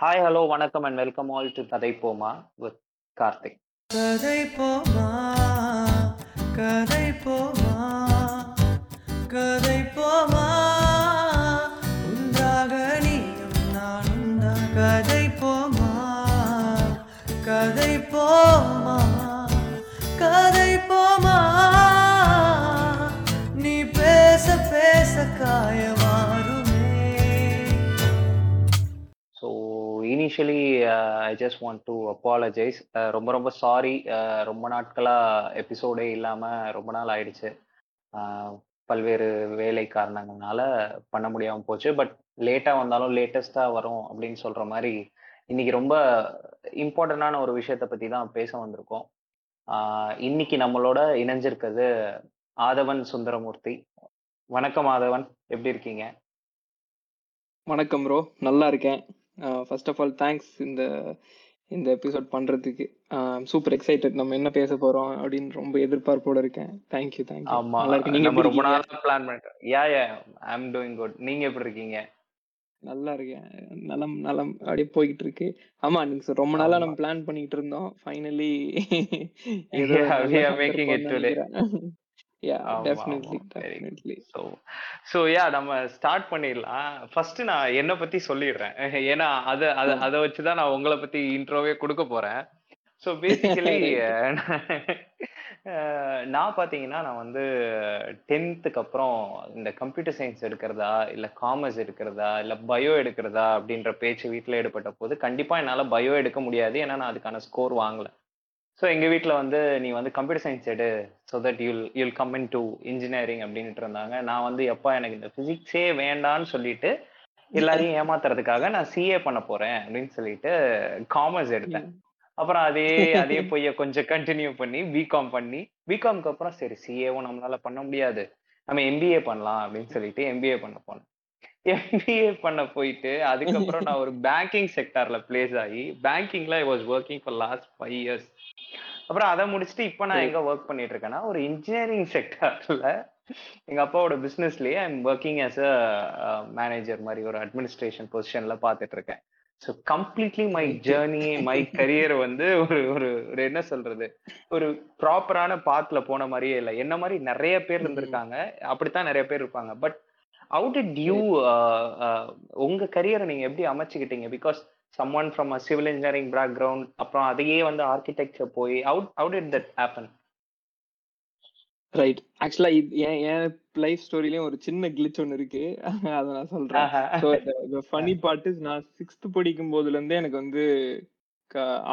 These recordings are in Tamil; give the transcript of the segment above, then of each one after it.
ஹாய், ஹலோ, வணக்கம் and welcome all to Kathai Poma with Karthik. கதை போமா கதை போமா கதை போமா உண்டாக நீயும் நானும் தான் கதை போமா Kathai Poma Kathai Poma initially I just want to apologize ரொம்ப ரொம்ப சாரி uh, ரொம்ப நாட்களாக எபிசோடே இல்லாமல் ரொம்ப நாள் ஆயிடுச்சு. Uh, பல்வேறு வேலை காரணங்கள்னால பண்ண முடியாமல் போச்சு. பட் லேட்டாக வந்தாலும் லேட்டஸ்ட்டாக வரும் அப்படின்னு சொல்கிற மாதிரி இன்னைக்கு ரொம்ப இம்பார்ட்டண்டான ஒரு விஷயத்தை பற்றி தான் பேச வந்திருக்கோம். Uh, இன்னைக்கு நம்மளோட இணைஞ்சிருக்கிறது ஆதவன் சுந்தரமூர்த்தி. வணக்கம் ஆதவன். எப்படி இருக்கீங்க? வணக்கம் ப்ரோ நல்லா இருக்கேன். ஃபர்ஸ்ட் ஆஃப் ஆல் தேங்க்ஸ் இந்த இந்த எபிசோட் பண்றதுக்கு. சூப்பர் எக்ஸைட்டட் நம்ம என்ன பேச போறோம் அப்படின்னு ரொம்ப எதிர்பார்ப்போட இருக்கேன். தேங்க்யூ தேங்க்யூ ஆமா நல்லா இருக்கு. நீங்க நம்ம எப்படி ரொம்ப இருக்கீங்க? நாளா பிளான் பண்ணிட்டோம் யா யா ஐ அம் டூயிங் குட் நீங்க எப்படி இருக்கீங்க? நல்லா இருக்கேன். நலம் நலம். அப்படியே போய்கிட்டு இருக்கு. ஆமா நீங்க ரொம்ப நாளா நம்ம பிளான் பண்ணிட்டு இருந்தோம். ஃபைனலி ஏதோ we யா நம்ம ஸ்டார்ட் பண்ணிடலாம். ஃபர்ஸ்ட் நான் என்னை பத்தி சொல்லிடுறேன். ஏன்னா அதை அதை அதை வச்சு தான் நான் உங்களை பத்தி இன்ட்ரோவே கொடுக்க போறேன். ஸோ பேசிக்கலி நான் பார்த்தீங்கன்னா நான் வந்து டென்த்துக்கு அப்புறம் இந்த கம்ப்யூட்டர் சயின்ஸ் எடுக்கிறதா இல்லை காமர்ஸ் எடுக்கிறதா இல்லை பயோ எடுக்கிறதா அப்படின்ற பேச்சு வீட்டில் எடுப்பட்ட போது கண்டிப்பாக என்னால் பயோ எடுக்க முடியாது. ஏன்னா நான் அதுக்கான ஸ்கோர் வாங்கல. ஸோ எங்கள் வீட்டில் வந்து நீ வந்து கம்ப்யூட்டர் சயின்ஸ் எடு so that you'll you'll come into engineering அப்படின்ட்டு இருந்தாங்க. நான் வந்து எப்பா எனக்கு இந்த ஃபிசிக்ஸே வேண்டான்னு சொல்லிட்டு எல்லாரையும் ஏமாத்துறதுக்காக நான் சிஏ பண்ண போறேன் அப்படின்னு சொல்லிட்டு காமர்ஸ் எடுத்தேன். அப்புறம் அதே அதே பொய்ய கொஞ்சம் கண்டினியூ பண்ணி பிகாம் பண்ணி பிகாம்க்கு அப்புறம் சரி சிஏவும் நம்மளால பண்ண முடியாது. நம்ம எம்பிஏ பண்ணலாம் அப்படின்னு சொல்லிட்டு எம்பிஏ பண்ண போனேன். எம்பிஏ பண்ண போயிட்டு அதுக்கப்புறம் நான் ஒரு பேங்கிங் செக்டார்ல பிளேஸ் ஆகி பேங்கிங்ல I was working for last five years அப்புறம் அதை முடிச்சுட்டு இப்போ நான் எங்க ஒர்க் பண்ணிட்டு இருக்கேன்னா ஒரு இன்ஜினியரிங் செக்டார்ல எங்க அப்பாவோட பிசினஸ்லயே I am working as a manager மாதிரி ஒரு அட்மினிஸ்ட்ரேஷன் பொசிஷன்ல பார்த்துட்டு இருக்கேன் so completely my journey my career வந்து ஒரு ஒரு ஒரு என்ன சொல்றது? ஒரு ப்ராப்பரான பாத்ல போன மாதிரியே இல்லை. என்ன மாதிரி நிறைய பேர் இருந்திருக்காங்க. அப்படித்தான் நிறைய பேர் இருப்பாங்க. பட் அவுட் டிட் யூ உங்க கரியரை நீங்க எப்படி அமைச்சுக்கிட்டீங்க? Because someone from a civil engineering background அப்புறம் அதையே வந்து ஆர்கிடெக்சர் போய் out out did that happen right actually N N life ஸ்டோரிலயும் ஒரு சின்ன கிளிச் ஒன்னு இருக்கு. அதை நான் சொல்றேன். ஃபனி பார்ட் இஸ் நான் சிக்ஸ்த் படிக்கும் போதுல இருந்தே எனக்கு வந்து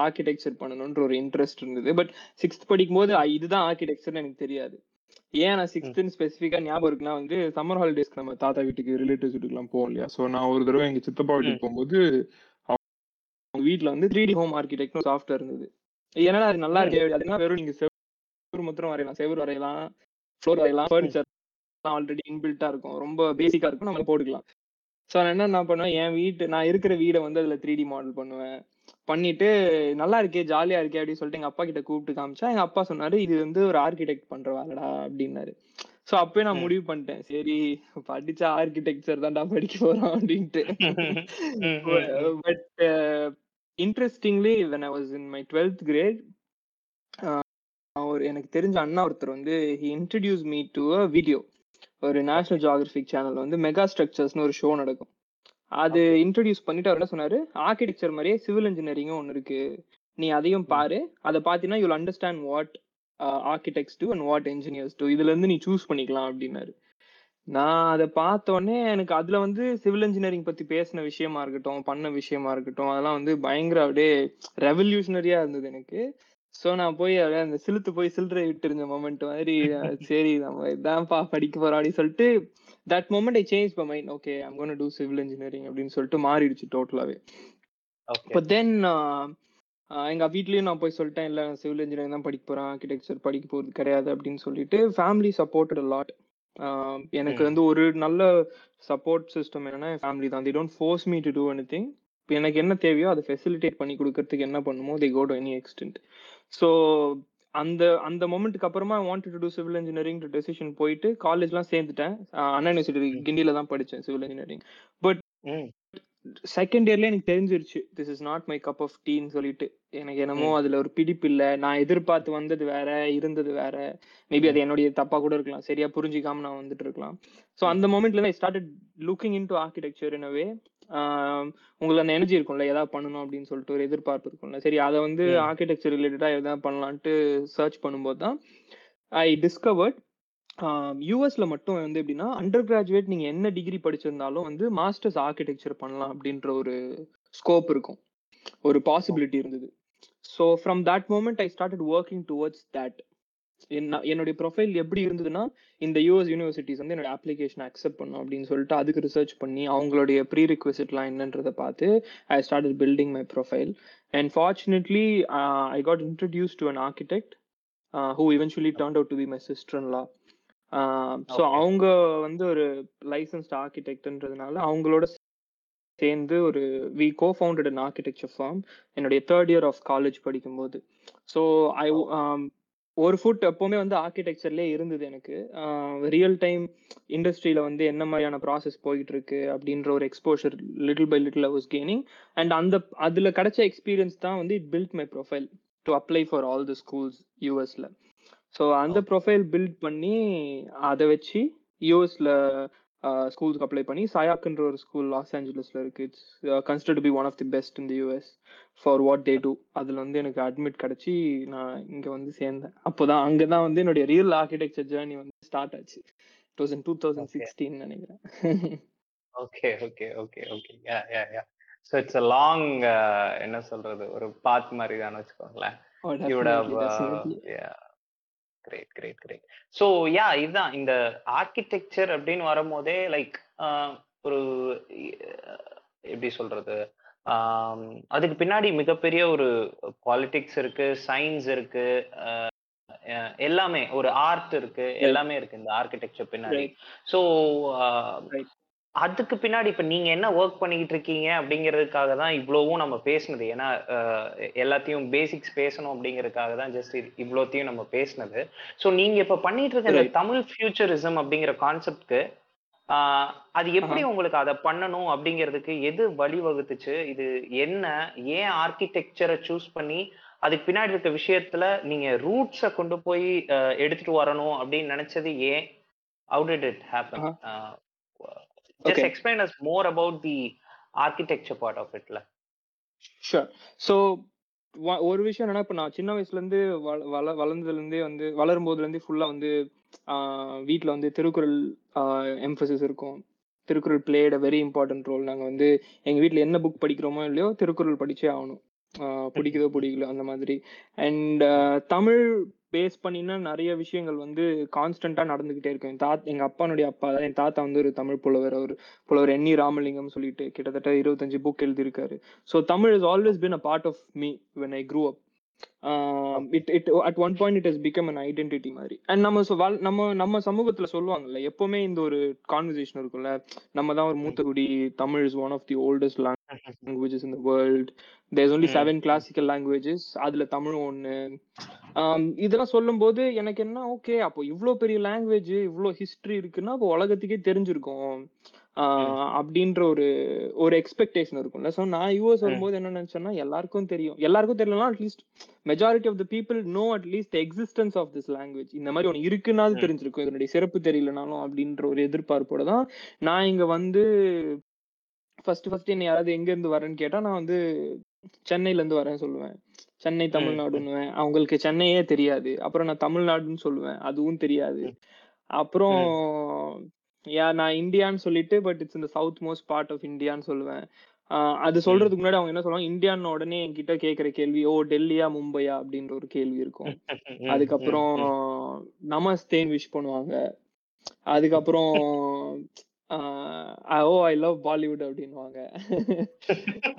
ஆர்கிடெக்சர் பண்ணணும்ன்ற ஒரு இன்ட்ரெஸ்ட் இருந்தது. பட் சிக்ஸ்த் படிக்கும் போது அ- இதுதான் ஆர்கிடெக்சர்னு எனக்கு தெரியாது. ஏன் நான் சிக்ஸ்த்னு ஸ்பெசிஃபிக்கா ஞாபகம் இருக்குன்னா வந்து சம்மர் ஹாலிடேஸ்க்கு நம்ம தாத்தா வீட்டுக்கு ரிலேட்டிவ்ஸ் வீட்டுக்குலாம் போவோம் இல்லையா? ஸோ நான் ஒரு தடவை எங்க சித்தப்பா வீட்டுக்கு போகும்போது அவங்க வீட்ல வந்து three D home architect software இருந்தது. ஏன்னா அது நல்லா இருக்கு? அதுனா வெறும் நீங்க செவ்வறு மாத்திரம் வரையலாம். செவ்வறு வரையலாம் ஃப்ளோர் வரையலாம் ஃபர்னிச்சர் ஆல்ரெடி இன்பில்ட்டா இருக்கும். ரொம்ப பேசிக்கா இருக்கும். நம்ம போட்டுக்கலாம். ஸோ நான் என்ன பண்ணுவேன்? என் வீட்டு நான் இருக்கிற வீடை வந்து அதுல த்ரீ டி மாடல் பண்ணுவேன். பண்ணிட்டு நல்லா இருக்கே ஜாலியா இருக்கே அப்படின்னு சொல்லிட்டு எங்க அப்பா கிட்ட கூப்பிட்டு காமிச்சா எங்க அப்பா சொன்னாரு இது வந்து ஒரு ஆர்கிடெக்ட் பண்ற வேலைடா அப்படின்னாரு. ஸோ அப்பவே நான் முடிவு பண்ணிட்டேன். சரி படிச்சா ஆர்கிடெக்சர் தான்டா படிக்க போறோம் அப்படின்ட்டு. But interestingly when I was in my twelfth grade ஒரு எனக்கு தெரிஞ்ச அண்ணா ஒருத்தர் வந்து he introduce me to a video ஒரு நேஷனல் ஜியாகிரபிக் சேனல் வந்து மெகா ஸ்ட்ரக்சர்ஸ்னு ஒரு ஷோ நடக்கும். அது. இன்ட்ரடியூஸ் பண்ணிட்டு அவர் என்ன சொன்னாரு? ஆர்கிடெக்சர் மாதிரியே சிவில் இன்ஜினியரிங்கும் ஒன்று இருக்கு. நீ அதையும் பாரு. அதை பார்த்தீங்கன்னா you'll understand what architects do and what engineers do இதுல இருந்து நீ சூஸ் பண்ணிக்கலாம் அப்படின்னாரு. நான் அதை பார்த்த உடனே எனக்கு அதுல வந்து சிவில் இன்ஜினியரிங் பத்தி பேசின விஷயமா இருக்கட்டும் பண்ண விஷயமா இருக்கட்டும் அதெல்லாம் வந்து பயங்கர அப்படியே ரெவல்யூஷனரியா இருந்தது எனக்கு. சோ நான் போய் அப்படியே அந்த சிலுத்து போய் சில்லறை விட்டு இருந்த மொமெண்ட் மாதிரி சரி நம்ம இதான்ப்பா படிக்க போறோம் அப்படின்னு சொல்லிட்டு that moment I change my mind okay I'm gonna do civil engineering அப்படின்னு சொல்லிட்டு மாறிடுச்சு டோட்டலாவே இப்போ தென் எங்க வீட்லயும் நான் போய் சொல்லிட்டேன் இல்ல சிவில் இன்ஜினியரிங் தான் படிக்க போறேன் ஆர்கிடெக்சர் படிக்க போறது கிடையாது அப்படின்னு சொல்லிட்டு ஃபேமிலி சப்போர்ட்டட் லாட் எனக்கு வந்து ஒரு நல்ல சப்போர்ட் சிஸ்டம் என்னன்னா என் ஃபேமிலி தான். They don't force me to do anything எனக்கு என்ன தேவையோ அதை ஃபெசிலிட்டேட் பண்ணி கொடுக்கறதுக்கு என்ன பண்ணுமோ they go to any extent so அந்த அந்த மொமெண்ட்டுக்கு அப்புறமா wanted to do civil engineering decision போயிட்டு காலேஜ்லாம் சேர்ந்துட்டேன். அண்ணா யூனிவர்சிட்டி கிண்டியில தான் படித்தேன் சிவில் இன்ஜினியரிங் பட் செகண்ட் இயர்ல எனக்கு தெரிஞ்சிருச்சு. This is not my cup of டீன்னு சொல்லிட்டு. எனக்கு என்னமோ. அதுல ஒரு பிடிப்பு இல்ல. நான் எதிர்பார்த்து வந்தது வேற இருந்தது வேற. மேபி அது. என்னுடைய தப்பா கூட இருக்கலாம். சரியா புரிஞ்சிக்காம நான் வந்துட்டு இருக்கலாம். ஸோ அந்த மொமெண்ட்ல I started looking into architecture in way உங்களுக்கு அந்த எனர்ஜி இருக்கும்ல ஏதாவது பண்ணணும் அப்படின்னு சொல்லிட்டு ஒரு எதிர்பார்ப்பு இருக்கும்ல. சரி அதை வந்து. ஆர்கிடெக்சர் ரிலேட்டடா எதாவது பண்ணலான்ட்டு சர்ச் பண்ணும்போது தான் ஐ டிஸ்கவர்ட் யூஎஸ்ல மட்டும் வந்து எப்படின்னா அண்டர் கிராஜுவேட் நீங்க என்ன டிகிரி படிச்சிருந்தாலும் வந்து மாஸ்டர்ஸ் ஆர்கிடெக்சர் பண்ணலாம் அப்படின்ற ஒரு ஸ்கோப் இருக்கும். ஒரு பாசிபிலிட்டி இருந்தது. So from that moment I started working towards that என்னுடைய ப்ரொஃபைல் எப்படி இருந்ததுன்னா இந்த யூஎஸ் யூனிவர்சிட்டிஸ் வந்து என்னோட அப்ளிகேஷன் அக்செப்ட் பண்ணும் அப்படின்னு சொல்லிட்டு அதுக்கு ரிசர்ச் பண்ணி அவங்களுடைய ப்ரீ ரிக்வெஸ்ட்லாம் என்னன்றதை பார்த்து I started building my profile and fortunately I got introduced to an architect who eventually turn out to be my sister law so. அவங்க வந்து ஒரு லைசன்ஸ்ட் ஆர்கிடெக்ட்ன்றதுனால அவங்களோட சேர்ந்து ஒரு we co founded an architecture firm என்னுடைய தேர்ட் இயர் ஆஃப் காலேஜ் படிக்கும்போது. ஸோ ஐ ஒரு ஃபுட் எப்பவுமே வந்து ஆர்கிடெக்சர்லேயே இருந்தது எனக்கு. ரியல் டைம் இண்டஸ்ட்ரியில வந்து என்ன மாதிரியான ப்ராசஸ் போயிட்டு இருக்கு அப்படின்ற ஒரு exposure little by little was gaining and அந்த அதுல கிடைச்ச எக்ஸ்பீரியன்ஸ் தான் வந்து it build my profile to apply for all the schools யூஎஸ்ல ஸோ அந்த ப்ரொஃபைல் பில்ட் பண்ணி அதை வச்சு யூஎஸ்ல ஸ்கூலுக்கு அப்ளை பண்ணி சயாக்குன்ற ஒரு ஸ்கூல் லாஸ் ஏஞ்சலஸ்ல இருக்கு. It's consider be one of the best in the US for what they do அதுல வந்து எனக்கு அட்மிட் கிடைச்சி நான் இங்க வந்து சேர்ந்தேன். அப்போதான் அங்கதான் வந்து என்னுடைய ரியல் ஆர்கிடெக்சர் ஜேர்னி வந்து ஸ்டார்ட் ஆச்சு. தௌசண்ட் டூ தௌசண்ட் சிக்ஸ்டீன் நினைக்கிறேன். Okay okay okay okay yeah yeah yeah so it's a long என்ன சொல்றது? ஒரு பாத் மாதிரி தான் வச்சுக்கோங்களேன். Oh, great great great. So yeah இதுதான். இந்த ஆர்கிடெக்சர் அப்படின்னு வரும்போதே லைக் ஒரு எப்படி சொல்றது? அதுக்கு பின்னாடி மிகப்பெரிய ஒரு பாலிடிக்ஸ் இருக்கு சயின்ஸ் இருக்கு எல்லாமே. ஒரு ஆர்ட் இருக்கு எல்லாமே இருக்கு இந்த ஆர்கிடெக்சர் பின்னாடி. ஸோ. அதுக்கு பின்னாடி இப்ப நீங்க என்ன ஒர்க் பண்ணிக்கிட்டு இருக்கீங்க அப்படிங்கிறதுக்காக தான் இவ்வளவும் நம்ம பேசினது. ஏன்னா எல்லாத்தையும் பேசிக்ஸ் பேசணும் அப்படிங்கிறதுக்காக தான் ஜஸ்ட் இவ்வளோத்தையும் நம்ம பேசினது. ஸோ நீங்க இப்ப பண்ணிட்டு இருக்க இந்த. தமிழ் ஃபியூச்சரிசம் அப்படிங்கிற கான்செப்ட்க்கு அது எப்படி உங்களுக்கு அதை பண்ணணும் அப்படிங்கிறதுக்கு எது வழிவகுத்துச்சு? இது என்ன? ஏன் ஆர்கிடெக்சரை சூஸ் பண்ணி அதுக்கு பின்னாடி இருக்க விஷயத்துல நீங்க ரூட்ஸை கொண்டு போய் எடுத்துட்டு வரணும் அப்படின்னு நினைச்சது ஏன்? It happen? uh, just Okay. explain us more about the architecture part of it sure so ஒரு விஷயம் என்னன்னா இப்போ நான் சின்ன வயசுல இருந்து வள வள வளர்ந்ததுல இருந்தே வந்து வளரும் போதுல இருந்து ஃபுல்லா வந்து வீட்ல வந்து திருக்குறள் எம்பசிஸ் இருக்கும். Thirukkural played a very important role நாங்க வந்து எங்க வீட்ல என்ன புக் படிக்கிறோமோ இல்லையோ திருக்குறள் படிச்சே ஆகணும். பிடிக்குதோ பிடிக்கல அந்த மாதிரி. அண்ட் தமிழ் பேஸ் பண்ணினா நிறைய விஷயங்கள் வந்து கான்ஸ்டண்டா நடந்துகிட்டே இருக்கும். என் தாத் எங்க அப்பானுடைய அப்பா தான் என் தாத்தா வந்து ஒரு தமிழ் புலவர். அவர் புலவர் என் ராமலிங்கம் சொல்லிட்டு கிட்டத்தட்ட இருபத்தஞ்சு புக் எழுதியிருக்காரு. So Tamil is always been a part of me when I grew up it it at one point it has become an identity மாதிரி. அண்ட் நம்ம நம்ம நம்ம சமூகத்துல சொல்லுவாங்கல்ல எப்பவுமே இந்த ஒரு கான்வர்சேஷன் இருக்கும்ல நம்ம தான் ஒரு மூத்த குடி Tamil is one of the oldest languages in the world there's only. Seven classical languages அதுல தமிழும் ஒண்ணு. இதெல்லாம் சொல்லும்போது எனக்கு என்ன ஓகே அப்போ இவ்ளோ பெரிய லாங்குவேஜ் இவ்ளோ ஹிஸ்டரி இருக்குன்னா அப்போ உலகத்துக்கே தெரிஞ்சிருக்கும். அப்படின்ற ஒரு ஒரு எக்ஸ்பெக்டேஷன் இருக்கும்ல. ஸோ நான் யூஎஸ் வரும்போது என்ன நினைச்சேன்னா எல்லாருக்கும் தெரியும். எல்லாருக்கும் தெரியலனா at least majority of the people know at least existence of this language இந்த மாதிரி ஒன்று இருக்குன்னாலும் ம். தெரிஞ்சிருக்கும். இதனுடைய சிறப்பு தெரியலனாலும் அப்படின்ற ஒரு எதிர்பார்ப்போட தான் நான் இங்க வந்து ஃபர்ஸ்ட் ஃபர்ஸ்ட் என்ன யாராவது எங்க இருந்து வரேன்னு கேட்டா நான் வந்து சென்னையில இருந்து வரேன்னு சொல்லுவேன். சென்னை தமிழ்நாடுன்னுவேன். அவங்களுக்கு சென்னையே தெரியாது. அப்புறம் நான் தமிழ்நாடுன்னு சொல்லுவேன். அதுவும் தெரியாது. அப்புறம் யா நான் இந்தியான்னு சொல்லிட்டு பட் இட்ஸ் இந்த சவுத் மோஸ்ட் பார்ட் ஆஃப் இந்தியான்னு சொல்லுவேன். அது சொல்றதுக்கு முன்னாடி அவங்க என்ன சொல்லுவாங்க? இந்தியான்னு உடனே என்கிட்ட கேக்குற கேள்வி ஓ டெல்லியா மும்பையா? அப்படின்ற ஒரு கேள்வி இருக்கும். அதுக்கப்புறம் நமஸ்தேன்னு விஷ் பண்ணுவாங்க. அதுக்கப்புறம் ஓ ஐ லவ் பாலிவுட் அப்படின்னுவாங்க.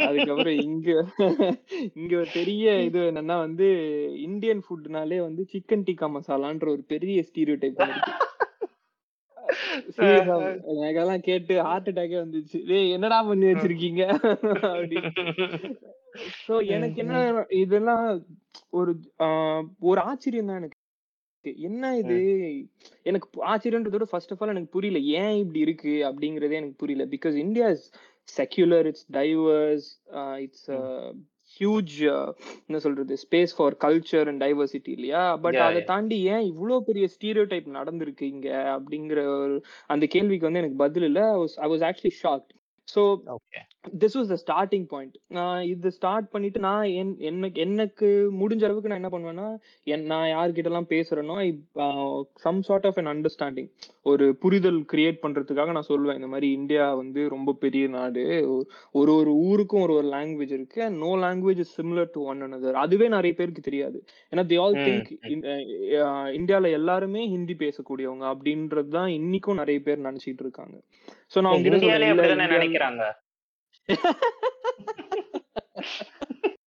அதுக்கப்புறம் இங்க இங்க ஒரு பெரிய இது என்னன்னா வந்து இந்தியன் ஃபுட்னாலே வந்து சிக்கன் டிக்கா மசாலான்ற ஒரு பெரிய ஸ்டீரியோ டைப் அதெல்லாம் கேட்டு ஹார்ட் அட்டாக்கே வந்துச்சு டேய் என்னடா பண்ணி வச்சிருக்கீங்க? அப்படின்னு. சோ எனக்கு என்ன இதெல்லாம் ஒரு ஒரு ஆச்சரியம் தான் எனக்கு. என்ன இது? எனக்கு ஆச்சரியன்றதோட ஃபர்ஸ்ட் ஆஃப் ஆல் எனக்கு புரியல. ஏன் இப்படி இருக்கு அப்படிங்கறதே எனக்கு புரியல. Because India is secular it's diverse it's huge என்ன சொல்றது? Space for culture and diversity இல்லையா? பட் அதை. தாண்டி ஏன் இவ்வளோ பெரிய ஸ்டீரியோ டைப் நடந்திருக்கு இங்க அப்படிங்கிற ஒரு அந்த கேள்விக்கு வந்து எனக்கு பதில் இல்லை. I was actually shocked so this was the starting point நான் இது ஸ்டார்ட் பண்ணிட்டு நான் என் எனக்கு எனக்கு முடிஞ்ச அளவுக்கு நான் என்ன பண்ணுவேன்னா என் நான் யார்கிட்ட எல்லாம் பேசுறேனோ some sort of an understanding ஒரு புரிதல் கிரியேட் பண்றதுக்காக நான் சொல்லுவேன் இந்த மாதிரி இந்தியா வந்து ரொம்ப பெரிய நாடு. ஒரு ஒரு ஊருக்கும் ஒரு ஒரு லாங்குவேஜ் இருக்கு. And no language is similar to one another. அதுவே நிறைய பேருக்கு தெரியாது. ஏன்னா தே ஆல் திங்க் இந்தியால எல்லாருமே ஹிந்தி பேசக்கூடியவங்க அப்படின்றது தான் இன்னைக்கும் நிறைய பேர் நினைச்சிட்டு இருக்காங்க. சோ நான் உங்ககிட்ட நினைக்கிறாங்க?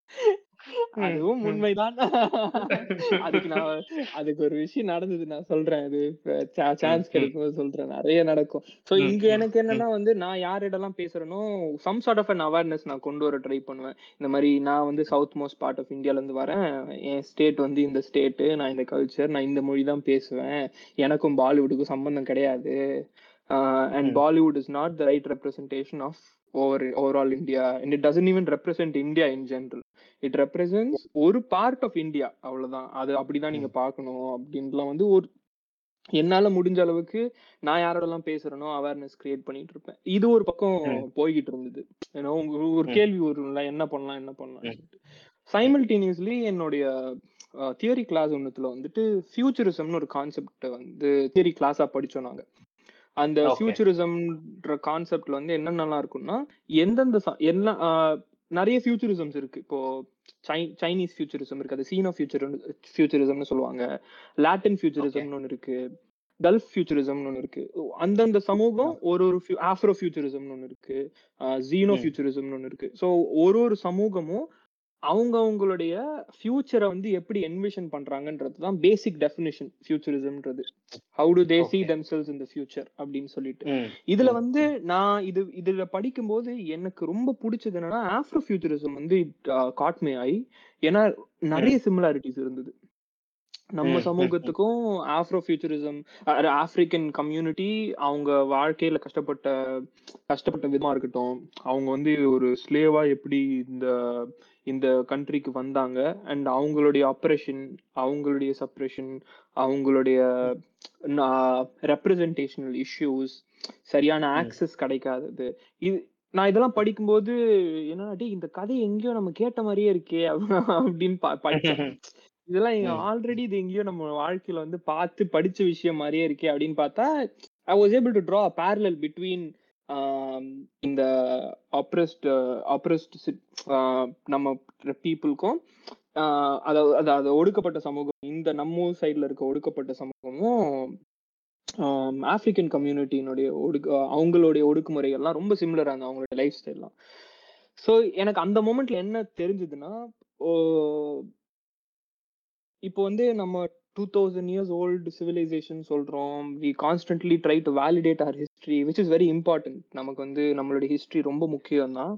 அதுவும். உண்மைதான். அதுக்கு நான் அதுக்கு ஒரு விஷயம் நடந்தது. நான் சொல்றேன் அது சான்ஸ் கிடைக்கும் சொல்றேன். நிறைய நடக்கும். சோ இங்க எனக்கு. என்னன்னா வந்து நான் யாரிடலாம் பேசுறேனோ some sort of an awareness நான் கொண்டு வர ட்ரை பண்ணுவேன். இந்த மாதிரி நான் வந்து சவுத் மோஸ்ட் பார்ட் ஆஃப் இந்தியால இருந்து வரேன். என் ஸ்டேட் வந்து இந்த ஸ்டேட் நான் இந்த கல்ச்சர் நான் இந்த மொழி தான் பேசுவேன். எனக்கும் பாலிவுட்டுக்கும் சம்பந்தம் கிடையாது. And. Bollywood is not the right representation of over overall India and it doesn't even represent India in general it represents ஒரு பார்ட் ஆஃப் இந்தியா அவ்வளவுதான் அது அப்படிதான் நீங்க. பார்க்கணும் அப்படின்லாம் வந்து ஒரு என்னால முடிஞ்ச அளவுக்கு நான் யாரோடலாம் பேசுறேனோ அவேர்னஸ் கிரியேட் பண்ணிட்டு இருப்பேன் இது ஒரு பக்கம். போய்கிட்டு இருந்தது ஏன்னா ஒரு. கேள்வி வரும்ல என்ன பண்ணலாம் என்ன பண்ணலாம். சைமல்டேனியஸ்லி என்னுடைய தியரி கிளாஸ் ஒன்றுத்துல வந்துட்டு ஃபியூச்சரிசம்னு ஒரு கான்செப்ட் வந்து தியரி கிளாஸா படிச்சோம் நாங்க அந்த ஃபியூச்சரிசம்ன்ற கான்செப்ட்ல வந்து என்னென்னலாம் இருக்கும்னா எந்தெந்த ஆஹ், நிறைய ஃபியூச்சரிசம்ஸ் இருக்கு. இப்போ சை- சைனீஸ் ஃபியூச்சரிசம் இருக்கு அது சீனோ ஃபியூச்சர் ஃபியூச்சரிசம்னு சொல்லுவாங்க. லாட்டின் ஃபியூச்சரிசம்னு ஒன்று இருக்கு. கல்ஃப் ஃபியூச்சரிசம்னு ஒன்று இருக்கு. அந்தந்த சமூகம் ஒரு ஒரு ஆஃப்ரோ ஃபியூச்சரிசம்னு ஒன்று இருக்கு. ஜீனோ. ஃபியூச்சரிசம்னு ஒன்று இருக்கு. ஸோ ஒரு ஒரு சமூகமும் அவங்க அவங்களுடைய ஃபியூச்சரை வந்து எப்படி என்விஷன் பண்றாங்கன்றது தான் basic definition ஃபியூச்சரிசம்ன்றது how do they see themselves in the future அப்படின்னு சொல்லிட்டு. இதுல. வந்து. நான் இது இதுல படிக்கும்போது எனக்கு ரொம்ப பிடிச்சது என்னன்னா ஆஃப்ரோ ஃபியூச்சரிசம் வந்து காட்மே ஆகி ஏன்னா. நிறைய சிமிலாரிட்டிஸ் இருந்தது நம்ம. சமூகத்துக்கும் ஆஃப்ரோ ஃபியூச்சரிசம் ஆப்பிரிக்கன் கம்யூனிட்டி அவங்க வாழ்க்கையில கஷ்டப்பட்ட கஷ்டப்பட்ட விதமா இருக்கட்டும் அவங்க வந்து ஒரு ஸ்லேவா எப்படி இந்த இந்த கண்ட்ரிக்கு வந்தாங்க அண்ட் அவங்களுடைய ஆப்ரேஷன் அவங்களுடைய சப்ரேஷன் அவங்களுடைய ரெப்ரசன்டேஷனல் இஷ்யூஸ் சரியான. ஆக்சஸ் கிடைக்காதது இது நான் இதெல்லாம் படிக்கும்போது என்னன்னா இந்த கதை எங்கேயோ நம்ம கேட்ட மாதிரியே இருக்கே அப்படின்னு படிச்சேன் இதெல்லாம். ஆல்ரெடி இது எங்கேயோ நம்ம வாழ்க்கையில வந்து பார்த்து படிச்ச விஷயம் மாதிரியே இருக்கே அப்படின்னு பார்த்தா I was able to draw parallel between இந்த ஆப்ரஸ்ட் ஆப்ரஸ்ட் நம்ம பீப்புளுக்கும் அதாவது அதாவது ஒடுக்கப்பட்ட சமூகம் இந்த நம்ம சைடுல இருக்க ஒடுக்கப்பட்ட சமூகமும் ஆப்பிரிக்கன் கம்யூனிட்டியினுடைய ஒடுக்கு அவங்களுடைய ஒடுக்குமுறைகள்லாம் ரொம்ப சிமிலராக இருந்தது அவங்களோட லைஃப் ஸ்டைல்லாம் ஸோ எனக்கு அந்த மூமெண்ட்ல என்ன தெரிஞ்சதுன்னா இப்போ வந்து நம்ம two thousand years old civilisation சொல்கிறோம் we constantly try to validate our history which is very important நமக்கு வந்து நம்மளுடைய ஹிஸ்ட்ரி ரொம்ப முக்கியம் தான்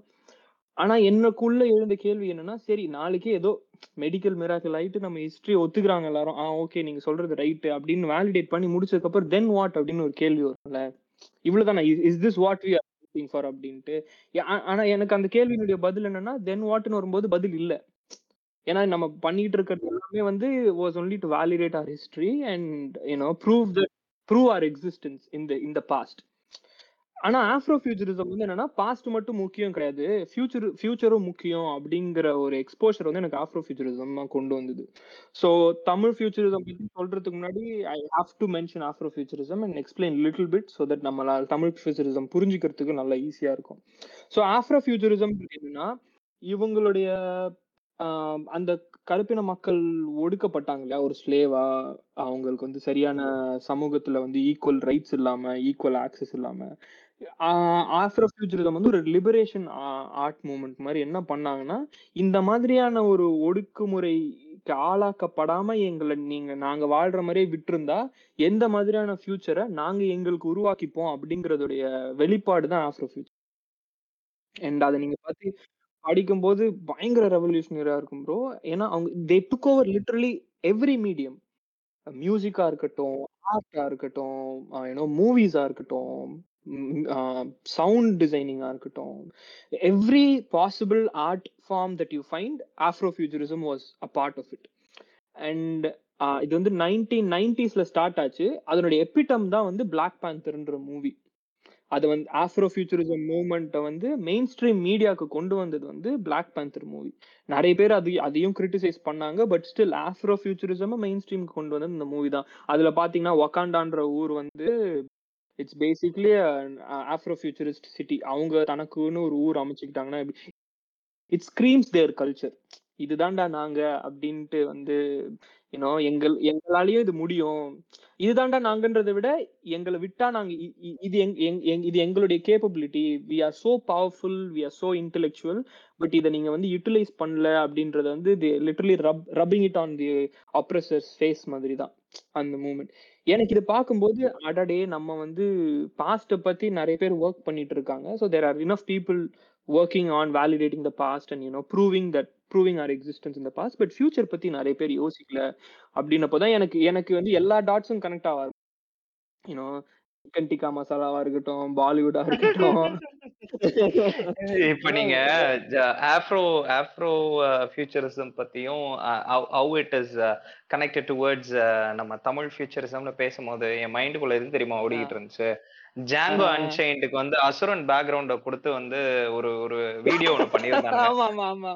ஆனா எனக்குள்ள எழுந்த கேள்வி என்னன்னா சரி நாளைக்கு ஏதோ மெடிக்கல் மிராக்கல் ஆயிட்டு நம்ம ஹிஸ்டரி ஒத்துக்கிறாங்க எல்லாரும். ஆ ஓகே நீங்க சொல்றது ரைட்டு அப்படின்னு வேலிடேட் பண்ணி முடிச்சதுக்கு அப்புறம் தென் வாட் அப்படின்னு ஒரு கேள்வி வரும்ல. இவ்வளவுதானா is this what we are for அப்படின்ட்டு. ஆனா எனக்கு அந்த கேள்வியினுடைய பதில் என்னன்னா தென் வாட்னு வரும்போது பதில் இல்லை. ஏன்னா நம்ம பண்ணிட்டு இருக்கிறது எல்லாமே வந்து was only to validate our history and you know prove the prove our existence இந்த இந்த பாஸ்ட் ஆனா ஆஃப்ரோ ஃபியூச்சரிசம் வந்து என்னன்னா பாஸ்ட் மட்டும் முக்கியம் கிடையாது. ஃபியூச்சர் ஃபியூச்சரும் முக்கியம் அப்படிங்கிற ஒரு எக்ஸ்போஷர் வந்து எனக்கு ஆஃப்ரோ ஃபியூச்சரிசம் தான் கொண்டு வந்தது. ஸோ தமிழ் ஃபியூச்சரிசம் பத்தி சொல்றதுக்கு முன்னாடி I have to mention Afro futurism and explain little bit so that நம்மளால் தமிழ் ஃபியூச்சரிசம் புரிஞ்சுக்கிறதுக்கு நல்லா ஈஸியா இருக்கும். ஸோ ஆஃப்ரோ ஃபியூச்சரிசம் என்னன்னா இவங்களுடைய அந்த கருப்பின மக்கள் ஒடுக்கப்பட்டாங்க இல்லையா? ஒரு ஸ்லேவா அவங்களுக்கு வந்து சரியான சமூகத்துல வந்து ஈக்குவல் ரைட்ஸ் இல்லாம ஈக்குவல் ஆக்சஸ் இல்லாம ஆஃப்ரோ ஃபியூச்சரிசம் வந்து ஒரு லிபரேஷன் ஆர்ட் மூமெண்ட் மாதிரி என்ன பண்ணாங்கன்னா இந்த மாதிரியான ஒரு ஒடுக்குமுறைக்கு ஆளாக்கப்படாம எங்களை நீங்க நாங்க வாழ்ற மாதிரியே விட்டுருந்தா எந்த மாதிரியான ஃபியூச்சரை நாங்க எங்களுக்கு உருவாக்கிப்போம் அப்படிங்கறதுடைய வெளிப்பாடு தான் ஆஃப்ரோ ஃபியூச்சர் அண்ட் அதை நீங்க பார்த்து படிக்கும்போது பயங்கர ரெவல்யூஷனரியா இருக்கும் ப்ரோ ஏன்னா அவங்க they took over literally every medium மியூசிக்கா இருக்கட்டும் ஆர்ட்டா இருக்கட்டும் ஏன்னோ மூவிஸா இருக்கட்டும் சவுண்ட் டிசைனிங்கா இருக்கட்டும். Every possible art form that you find Afro futurism was a part of it and இது வந்து நைன்டீன் நைன்டிஸ்ல ஸ்டார்ட் ஆச்சு. அதனுடைய எப்பிடம் தான் வந்து பிளாக் பேந்தர்ன்ற மூவி அது வந்து ஆஃப்ரோ ஃபியூச்சரிசம் மூவ்மெண்ட்டை வந்து மெயின் ஸ்ட்ரீம் மீடியாவுக்கு கொண்டு வந்தது வந்து பிளாக் பேந்தர் மூவி நிறைய பேர் அது அதையும் கிரிட்டிசைஸ் பண்ணாங்க பட் ஸ்டில் ஆஃப்ரோ ஃபியூச்சரிசம் மெயின் ஸ்ட்ரீமுக்கு கொண்டு வந்தது இந்த மூவி தான். அதுல பாத்தீங்கன்னா ஒகாண்டான்ற ஊர் வந்து it's basically Afro futurist city அவங்க தனக்குன்னு ஒரு ஊர் அமைச்சுக்கிட்டாங்கன்னா இட்ஸ் ஸ்க்ரீம்ஸ் தேர் கல்ச்சர் இதுதான்டா நாங்க அப்படின்ட்டு வந்து யூனோ எங்கள் எங்களாலேயும் இது முடியும். இதுதான்டா நாங்கன்றதை விட எங்களை விட்டா நாங்க இது எங் இது எங்களுடைய capability we are so powerful we are so intellectual but இதை நீங்க வந்து யூட்டிலைஸ் பண்ணல அப்படின்றத வந்து literally rub rubbing it on the oppressors face மாதிரி தான் அந்த மூமெண்ட் எனக்கு இதை பார்க்கும்போது அடடே நம்ம வந்து பாஸ்ட்டை பத்தி நிறைய பேர் ஒர்க் பண்ணிட்டு இருக்காங்க. So there are enough people working on validating the past and you know proving that proving our existence இந்த பாஸ்ட் பட் ஃபியூச்சர் பத்தி நிறைய பேர் யோசிக்கல. அப்படின்னப்போ தான் எனக்கு எனக்கு வந்து எல்லா டாட்ஸும் கனெக்ட் ஆக யூனோ டிக்கா மசாலாவா இருக்கட்டும் பாலிவுட்டா இருக்கட்டும். இப்ப நீங்க ஆஃப்ரோ ஆஃப்ரோ ஃபியூச்சரிசம் பத்தியும் how it is connected towards நம்ம தமிழ் ஃபியூச்சரிசம்னு பேசும்போது என் மைண்டுக்குள்ள எது தெரியுமா ஓடிக்கிட்டு இருந்துச்சு? ஜாங்கோ. அன்சைன்டுக்கு வந்து அசுரன் பேக்ரவுண்ட கொடுத்து வந்து ஒரு ஒரு வீடியோ ஒண்ணு ஆமா ஆமா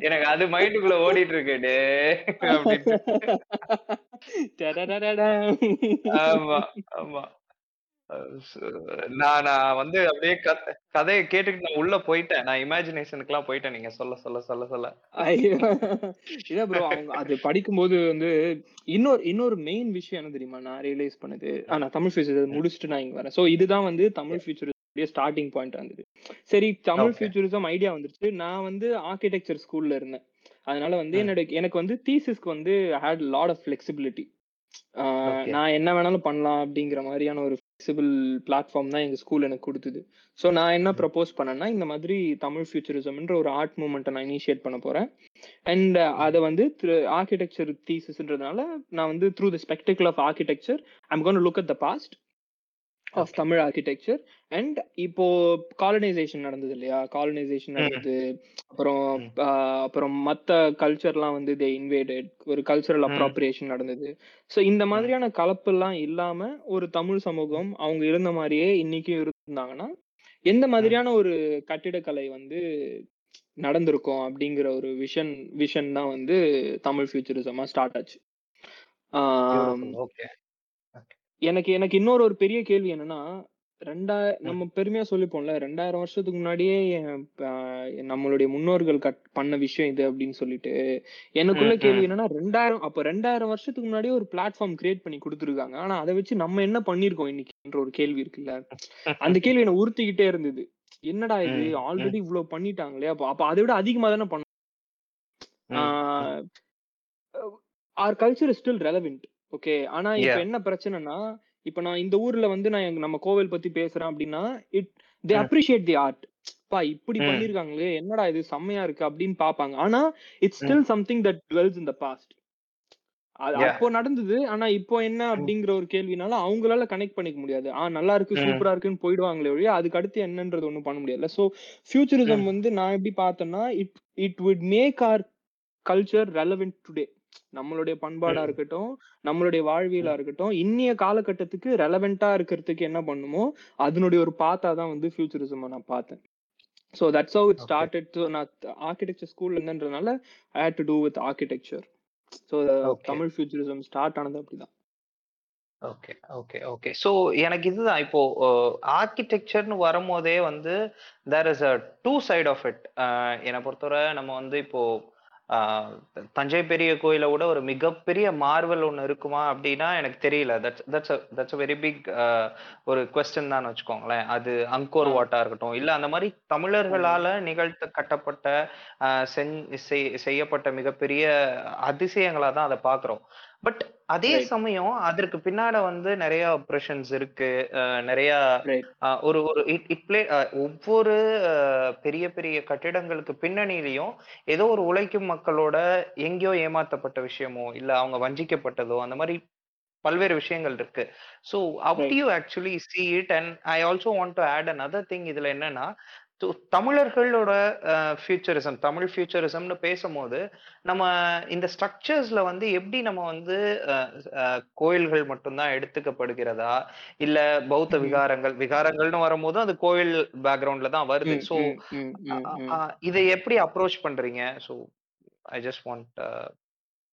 எனக்கு அது மைண்டுக்குள்ள ஓடிட்டு இருக்கு. ஆமா ஆமா நான் நான் வந்து அப்படியே கத- கதையை கேட்டுட்டு நான் உள்ள போயிட்டேன். நான் இமேஜினேஷனுக்கு எல்லாம் போயிட்டேன் நீங்க சொல்ல சொல்ல சொல்ல சொல்ல. இல்ல ப்ரோ அது படிக்கும்போது வந்து இன்னொரு இன்னொரு மெயின் விஷயம் என்ன தெரியுமா நான் ரியலைஸ் பண்ணது? நான் தமிழ் ஃபியூச்சர் முடிச்சுட்டு நான் இங்க வரேன். சோ இதுதான் வந்து தமிழ் ஃபியூச்சர் ஸ்டார்டிங் பாயிண்ட் வந்தது. சரி தமிழ். ஃபியூச்சரிசம் ஐடியா வந்துருச்சு. நான் வந்து ஆர்கிடெக்சர் ஸ்கூல்ல இருந்தேன். அதனால வந்து. என்னோட எனக்கு வந்து தீசிஸ்க்கு வந்து ஹேட் லாட் ஆஃப் ஃபிளெக்சிபிலிட்டி. நான் என்ன வேணாலும் பண்ணலாம் அப்படிங்கிற மாதிரியான ஒரு ஃபிளெக்சிபிள் பிளாட்ஃபார்ம் தான் எங்க ஸ்கூல் எனக்கு கொடுத்தது. ஸோ நான் என்ன ப்ரப்போஸ் பண்ணேன்னா இந்த மாதிரி தமிழ் ஃபியூச்சரிசம்ன்ற ஒரு ஆர்ட் மூமெண்ட்டை நான் இனிஷியேட் பண்ண போறேன். அண்ட் அதை வந்து ஆர்கிடெக்சர் தீசஸ்ன்றதுனால நான் வந்து through the spectacle of architecture I'm gonna look at the past of. Tamil architecture and இப்போ காலனைசேஷன் நடந்தது இல்லையா காலனைசேஷன். நடந்தது அப்புறம் அப்புறம் மத்த கல்ச்சர்லாம் வந்து தே இன்வேடட் ஒரு கல்ச்சரல். அப்ராப்ரியேஷன் நடந்தது ஸோ இந்த. மாதிரியான கலப்பெல்லாம் இல்லாம ஒரு தமிழ் சமூகம் அவங்க இருந்த மாதிரியே இன்னைக்கும் இருந்தாங்கன்னா எந்த. மாதிரியான ஒரு கட்டிடக்கலை வந்து நடந்திருக்கும் அப்படிங்கிற ஒரு விஷன் விஷன் தான் வந்து தமிழ் ஃபியூச்சரிசமா ஸ்டார்ட் ஆச்சு. Okay. எனக்கு எனக்கு இன்னொரு ஒரு பெரிய கேள்வி என்னன்னா ரெண்டா ம். நம்ம பெருமையா சொல்லிப்போம்ல ரெண்டாயிரம் வருஷத்துக்கு முன்னாடியே நம்மளுடைய முன்னோர்கள் கட் பண்ண விஷயம் இது அப்படின்னு சொல்லிட்டு எனக்குள்ள கேள்வி. என்னன்னா ரெண்டாயிரம் அப்ப ரெண்டாயிரம் வருஷத்துக்கு முன்னாடியே ஒரு பிளாட்ஃபார்ம் கிரியேட் பண்ணி கொடுத்துருக்காங்க ஆனா அதை வச்சு நம்ம என்ன பண்ணிருக்கோம் இன்னைக்குன்ற ஒரு கேள்வி இருக்குல்ல அந்த கேள்வி என்ன உறுத்திக்கிட்டே இருந்தது என்னடா இது. ஆல்ரெடி இவ்வளவு பண்ணிட்டாங்களே அப்ப அப்ப அதை விட அதிகமா தானே பண்ண. Our culture is still relevant okay ஆனா இப்ப. என்ன பிரச்சனைனா இப்ப நான் இந்த ஊர்ல வந்து நான் நம்ம கோவில் பத்தி பேசுறேன் அப்படின்னா it they. Appreciate the art பா இப்படி. பண்ணிருக்காங்களே என்னடா இது செம்மையா இருக்கு அப்படின்னு பாப்பாங்க ஆனா it's. Still something that dwells in the past. அப்போ நடந்தது ஆனா இப்போ என்ன. அப்படிங்கிற ஒரு கேள்வினால அவங்களால கனெக்ட் பண்ணிக்க முடியாது ஆ நல்லா இருக்கு. சூப்பரா இருக்குன்னு போயிடுவாங்களே ஒழிய அதுக்கு அடுத்து என்னன்றது ஒண்ணும் பண்ண முடியாது சோ ஃபியூச்சரிசம். வந்து நான் எப்படி பார்த்தேன்னா it it would make our culture relevant today நம்மளுடைய பண்பாடா. இருக்கட்டும் நம்மளுடைய வாழ்வியலா. இருக்கட்டும் இன்னிய காலகட்டத்துக்கு ரெலவெண்டா இருக்கிறதுக்கு என்ன பண்ணுமோ அதனுடைய ஒரு பாத்தா தான் வந்து ஃபியூச்சரிசம் நான் பார்த்தேன் so that's how it. Started நான் ஆர்கிடெக்சர் ஸ்கூல்ல இருந்ததுனால I had to do with architecture so. Tamil futurism start ஆனது அப்படிதான் ஓகே ஓகே ஓகே ஸோ எனக்கு இதுதான் இப்போ ஆர்கிடெக்சர்னு வரும்போதே வந்து there is a two side of it என்னை பொறுத்தவரை நம்ம வந்து இப்போ தஞ்சை பெரிய கோயிலை விட ஒரு மிகப்பெரிய மார்வல் ஒன்று இருக்குமா அப்படின்னா எனக்கு தெரியல. That's that's that's very big ஒரு கொஸ்டின் தான் வச்சுக்கோங்களேன். அது அங்கோர். வாட்டா இருக்கட்டும். இல்ல அந்த மாதிரி தமிழர்களால நிகழ்த்த கட்டப்பட்ட செய்யப்பட்ட மிகப்பெரிய அதிசயங்களா தான் அதை பாக்குறோம். பட் அதே. சமயம் அதற்கு பின்னாட வந்து நிறைய ஆப்ரேஷன்ஸ் இருக்கு நிறைய ஒரு ஒரு இட் இட் பிளே ஒவ்வொரு பெரிய பெரிய கட்டிடங்களுக்கு பின்னணியிலையும் ஏதோ ஒரு உழைக்கும் மக்களோட எங்கேயோ ஏமாத்தப்பட்ட விஷயமோ இல்ல அவங்க வஞ்சிக்கப்பட்டதோ அந்த மாதிரி பல்வேறு விஷயங்கள் இருக்கு so Right. do you actually see it and i also want to add another thing இதுல என்னன்னா so தமிழர்களோட ஃபியூச்சரிசம் தமிழ் ஃபியூச்சரிசம்னு பேசும்போது நம்ம இந்த ஸ்ட்ரக்சர்ஸ்ல வந்து எப்படி நம்ம வந்து கோயில்கள் மட்டும்தான் எடுத்துக்கப்படுகிறதா? இல்ல பௌத்த. விகாரங்கள் விகாரங்கள்னு வரும்போது அது கோயில் பேக்ரவுண்ட்ல தான் வருது. ஸோ. இதை எப்படி அப்ரோச் பண்றீங்க? So I just want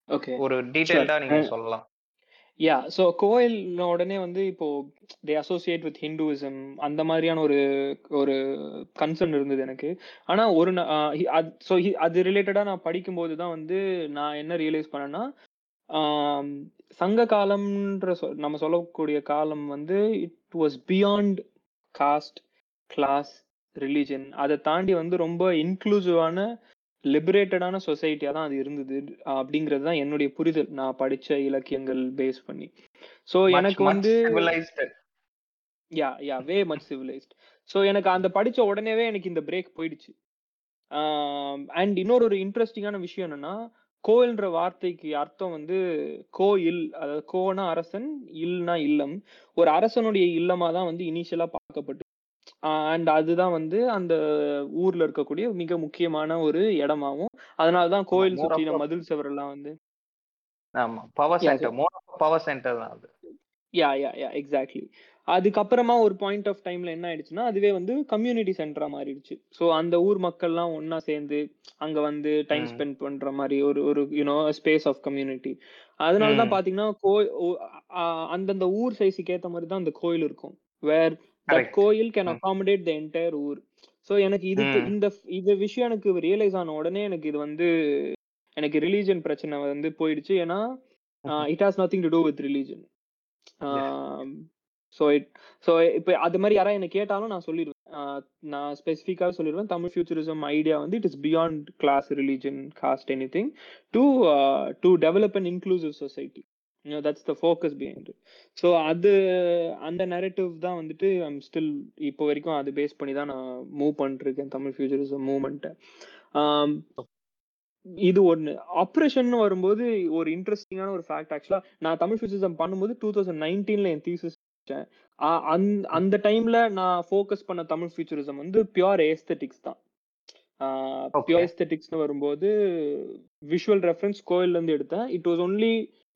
okay ஒரு டீடைல்டா நீங்க சொல்லலாம். யா ஸோ கோயில் உடனே வந்து இப்போ தே அசோசியேட் வித் ஹிந்துவிசம் அந்த மாதிரியான ஒரு ஒரு கன்சர்ன் இருந்தது எனக்கு. ஆனா ஒரு ஸோ அது ரிலேட்டடா நான் படிக்கும்போது தான் வந்து நான் என்ன ரியலைஸ் பண்ணேன்னா சங்க காலம்ன்ற சொ- நம்ம சொல்லக்கூடிய காலம் வந்து it was beyond caste class religion அதை தாண்டி வந்து ரொம்ப இன்க்ளூசிவான லிபரேட்டடான சொசைட்டியா தான் அது இருந்தது அப்படிங்கிறது தான் என்னுடைய புரிதல். நான் படிச்ச இலக்கியங்கள் பேஸ் பண்ணி. ஸோ எனக்கு வந்து yeah yeah way much civilised so எனக்கு அந்த படிச்ச உடனேவே எனக்கு இந்த பிரேக் போயிடுச்சு. அண்ட் இன்னொரு ஒரு இன்ட்ரெஸ்டிங்கான விஷயம் என்னன்னா கோயில்ன்ற வார்த்தைக்கு அர்த்தம் வந்து கோயில் அதாவது கோனா அரசன் இல்னா இல்லம். ஒரு அரசனுடைய இல்லமா தான் வந்து இனிஷியலா பார்க்கப்பட்டு அண்ட் அதுதான் வந்து அந்த ஊர்ல இருக்கக்கூடிய மிக முக்கியமான ஒரு இடமாவும். அதனாலதான் கோயில் சுற்றின மதில் சுவரெல்லாம் வந்து ஆமா power centre more power centre தான் அது. யா யா யா எக்ஸாக்ட்லி அதுக்கப்புறமா ஒரு பாயிண்ட் ஆஃப் டைம்ல என்ன ஆயிடுச்சுன்னா அதுவே வந்து கம்யூனிட்டி சென்டரா மாறிடுச்சு. ஸோ அந்த ஊர் மக்கள்லாம் ஒண்ணா சேர்ந்து அங்க வந்து டைம். ஸ்பெண்ட் பண்ற மாதிரி ஒரு ஒரு யூனோ ஸ்பேஸ் ஆஃப் கம்யூனிட்டி அதனால தான் ம். பாத்தீங்கன்னா கோ அந்தந்த ஊர் சைஸுக்கு ஏத்த மாதிரி தான் அந்த கோயில் இருக்கும். வேர் கோயில் கேன். அகாமடேட் த என்டையர் ஊர். ஸோ எனக்கு ம். இந்த இந்த விஷயம் எனக்கு ரியலைஸ் ஆன உடனே எனக்கு இது வந்து எனக்கு ரிலீஜன் பிரச்சனை வந்து போயிடுச்சு. ஏன்னா it has nothing to do with religion so it so இப்போ அது மாதிரி யாராவது என்ன கேட்டாலும் நான் சொல்லிடுவேன் நான் ஸ்பெசிஃபிக்காக சொல்லிடுவேன் தமிழ் ஃபியூச்சரிசம் ஐடியா வந்து it is beyond class religion caste anything to to develop an inclusive society that's the focus behind so அது அந்த நெரட்டிவ் தான் வந்துட்டு ஐம் ஸ்டில் இப்போ வரைக்கும் அது பேஸ் பண்ணி தான் நான் மூவ் பண்ணிட்டு இருக்கேன் தமிழ் ஃபியூச்சரிசம் மூவ்மெண்ட்டை இது ஒண்ணு. ஆப்ரேஷன் வரும்போது ஒரு இன்ட்ரெஸ்டிங்கான ஒரு ஃபேக்ட் ஆக்சுவலா நான் தமிழ் ஃபியூச்சரிசம் பண்ணும்போது டூ தௌசண்ட் நைன்டீன்ல என் தீசிஸ் அந்த டைம்ல நான் ஃபோக்கஸ் பண்ண தமிழ் ஃபியூச்சரிசம் வந்து பியூர் ஏஸ்தட்டிக்ஸ் தான். பியூர் ஏஸ்தட்டிக்ஸ்னு வரும்போது விஷுவல் ரெஃபரன்ஸ் கோயில்ல இருந்து எடுத்தேன். இட் வாஸ் ஒன்லி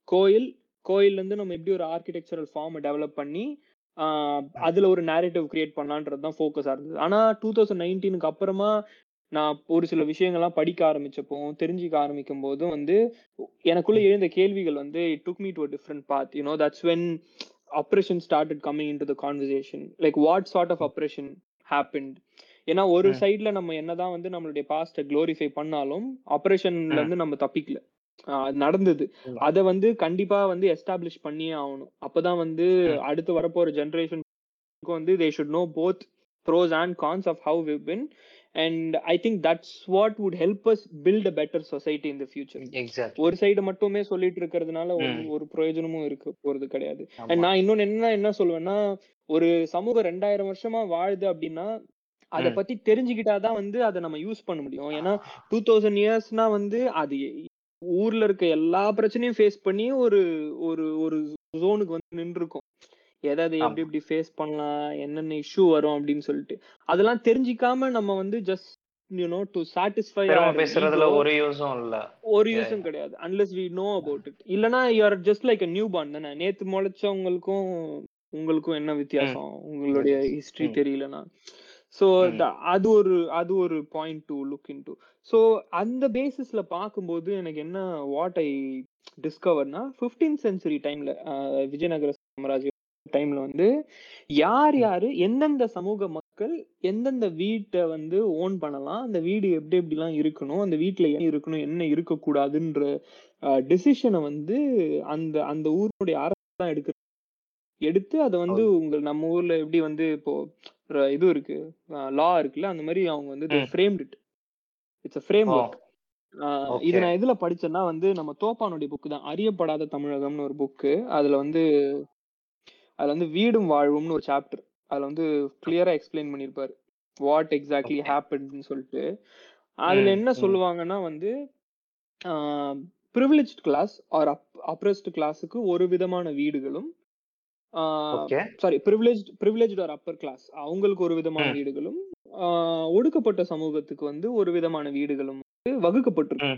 கோயில் கோயில்ல இருந்து நம்ம எப்படி ஒரு ஆர்கிடெக்சரல் ஃபார்ம் டெவலப் பண்ணி அதுல ஒரு நேரேட்டிவ் கிரியேட் பண்ணலான்றது தான் ஃபோக்கஸா இருந்தது. ஆனா டூ தௌசண்ட் நைன்டீனுக்கு அப்புறமா நான் ஒரு சில விஷயங்கள்லாம் படிக்க ஆரம்பிச்சப்போ தெரிஞ்சுக்க ஆரம்பிக்கும் போதும் வந்து எனக்குள்ள எழுந்த கேள்விகள் வந்து it took me to different path you know that's when oppression started coming into the conversation like what sort of oppression happened ஏன்னா ஒரு. சைட்ல நம்ம என்னதான் வந்து நம்மளுடைய பாஸ்ட க்ளோரிஃபை பண்ணாலும் ஆப்ரேஷன்ல. இருந்து நம்ம தப்பிக்கல. நடந்தது. அத வந்து கண்டிப்பா வந்து எஸ்டாப்ளிஷ் பண்ணியே ஆகணும். அப்பதான் வந்து. அடுத்து வரப்போற ஜெனரேஷனுக்கு வந்து they should know both pros and cons of how we been and I think that's what would help us build a better society in the future ஒரு சைடு மட்டுமே சொல்லிட்டு இருக்கிறதுனால ஒரு பிரயோஜனமும் இருக்க போறது கிடையாது. And நான் இன்னொன்னு என்ன என்ன சொல்லுவேன்னா ஒரு சமூகம் ரெண்டாயிரம் வருஷமா வாழுது அப்படின்னா அத. பத்தி தெரிஞ்சுக்கிட்டாதான் வந்து அதை நம்ம யூஸ் பண்ண முடியும். ஏன்னா டூ தௌசண்ட் இயர்ஸ்னா வந்து அது ஊர்ல இருக்க எல்லா பிரச்சனையும் ஃபேஸ் பண்ணி ஒரு ஒரு ஒரு ஜோனுக்கு வந்து நின்று இருக்கும் எதாவது எப்படி. எப்படி ஃபேஸ் பண்ணலாம் என்னென்ன இஷ்யூ வரும் அப்படின்னு சொல்லிட்டு. அதெல்லாம் தெரிஞ்சுக்காம நம்ம வந்து ஜஸ்ட் யூனோ டு சாட்டிஸ்ஃபை பேசுறதுல ஒரு யூஸும் இல்ல. ஒரு யூஸும் கிடையாது. Unless we know about it இல்லனா you are just like newborn தானே. நேத்து முளைச்சவங்களுக்கும் உங்களுக்கும் என்ன வித்தியாசம்? உங்களுடைய ஹிஸ்டரி. தெரியலனா. சோ. அது ஒரு அது ஒரு point to look into so அந்த பேசிஸ்ல பார்க்கும்போது எனக்கு என்ன வாட் ஐ டிஸ்கவர்னா ஃபிஃப்டீன் சென்ச்சுரி டைம்ல விஜயநகர சாம்ராஜ்ய டைம்ல வந்து யார். யாரு எந்தெந்த சமூக மக்கள் எந்தெந்த வீட்டை வந்து ஓன் பண்ணலாம் அந்த வீடு எப்படி எப்படிலாம் இருக்கணும் அந்த வீட்ல என்ன இருக்கணும் என்ன இருக்கக்கூடாதுன்ற டிசிஷனை வந்து அந்த அந்த ஊருடைய அரசு தான் எடுக்க எடுத்து அதை வந்து உங்க நம்ம ஊர்ல எப்படி வந்து இப்போ இது இருக்கு லா இருக்குல்ல அந்த மாதிரி அவங்க வந்து. Framed it it's frame of work. இது நான் எதுல படிச்சேன்னா வந்து நம்ம தோப்பானுடைய புக்கு தான் அறியப்படாத தமிழகம்னு ஒரு புக்கு அதுல வந்து அதுல வந்து வீடும் வாழ்வும்னு ஒரு சாப்டர் அதுல வந்து கிளியரா எக்ஸ்பிளைன் பண்ணிருப்பாரு வாட் எக்ஸாக்ட்லி. ஹேப்பன்னு சொல்லிட்டு அதுல என்ன. சொல்லுவாங்கன்னா வந்து ஆஹ் privileged class or up oppressed கிளாஸுக்கு ஒரு விதமான வீடுகளும் sorry privilege privileged or upper class அவங்களுக்கு ஒரு விதமான. வீடுகளும் ஒடுக்கப்பட்ட சமூகத்துக்கு வந்து ஒரு விதமான வீடுகளும் வகுக்கப்பட்டிருக்கு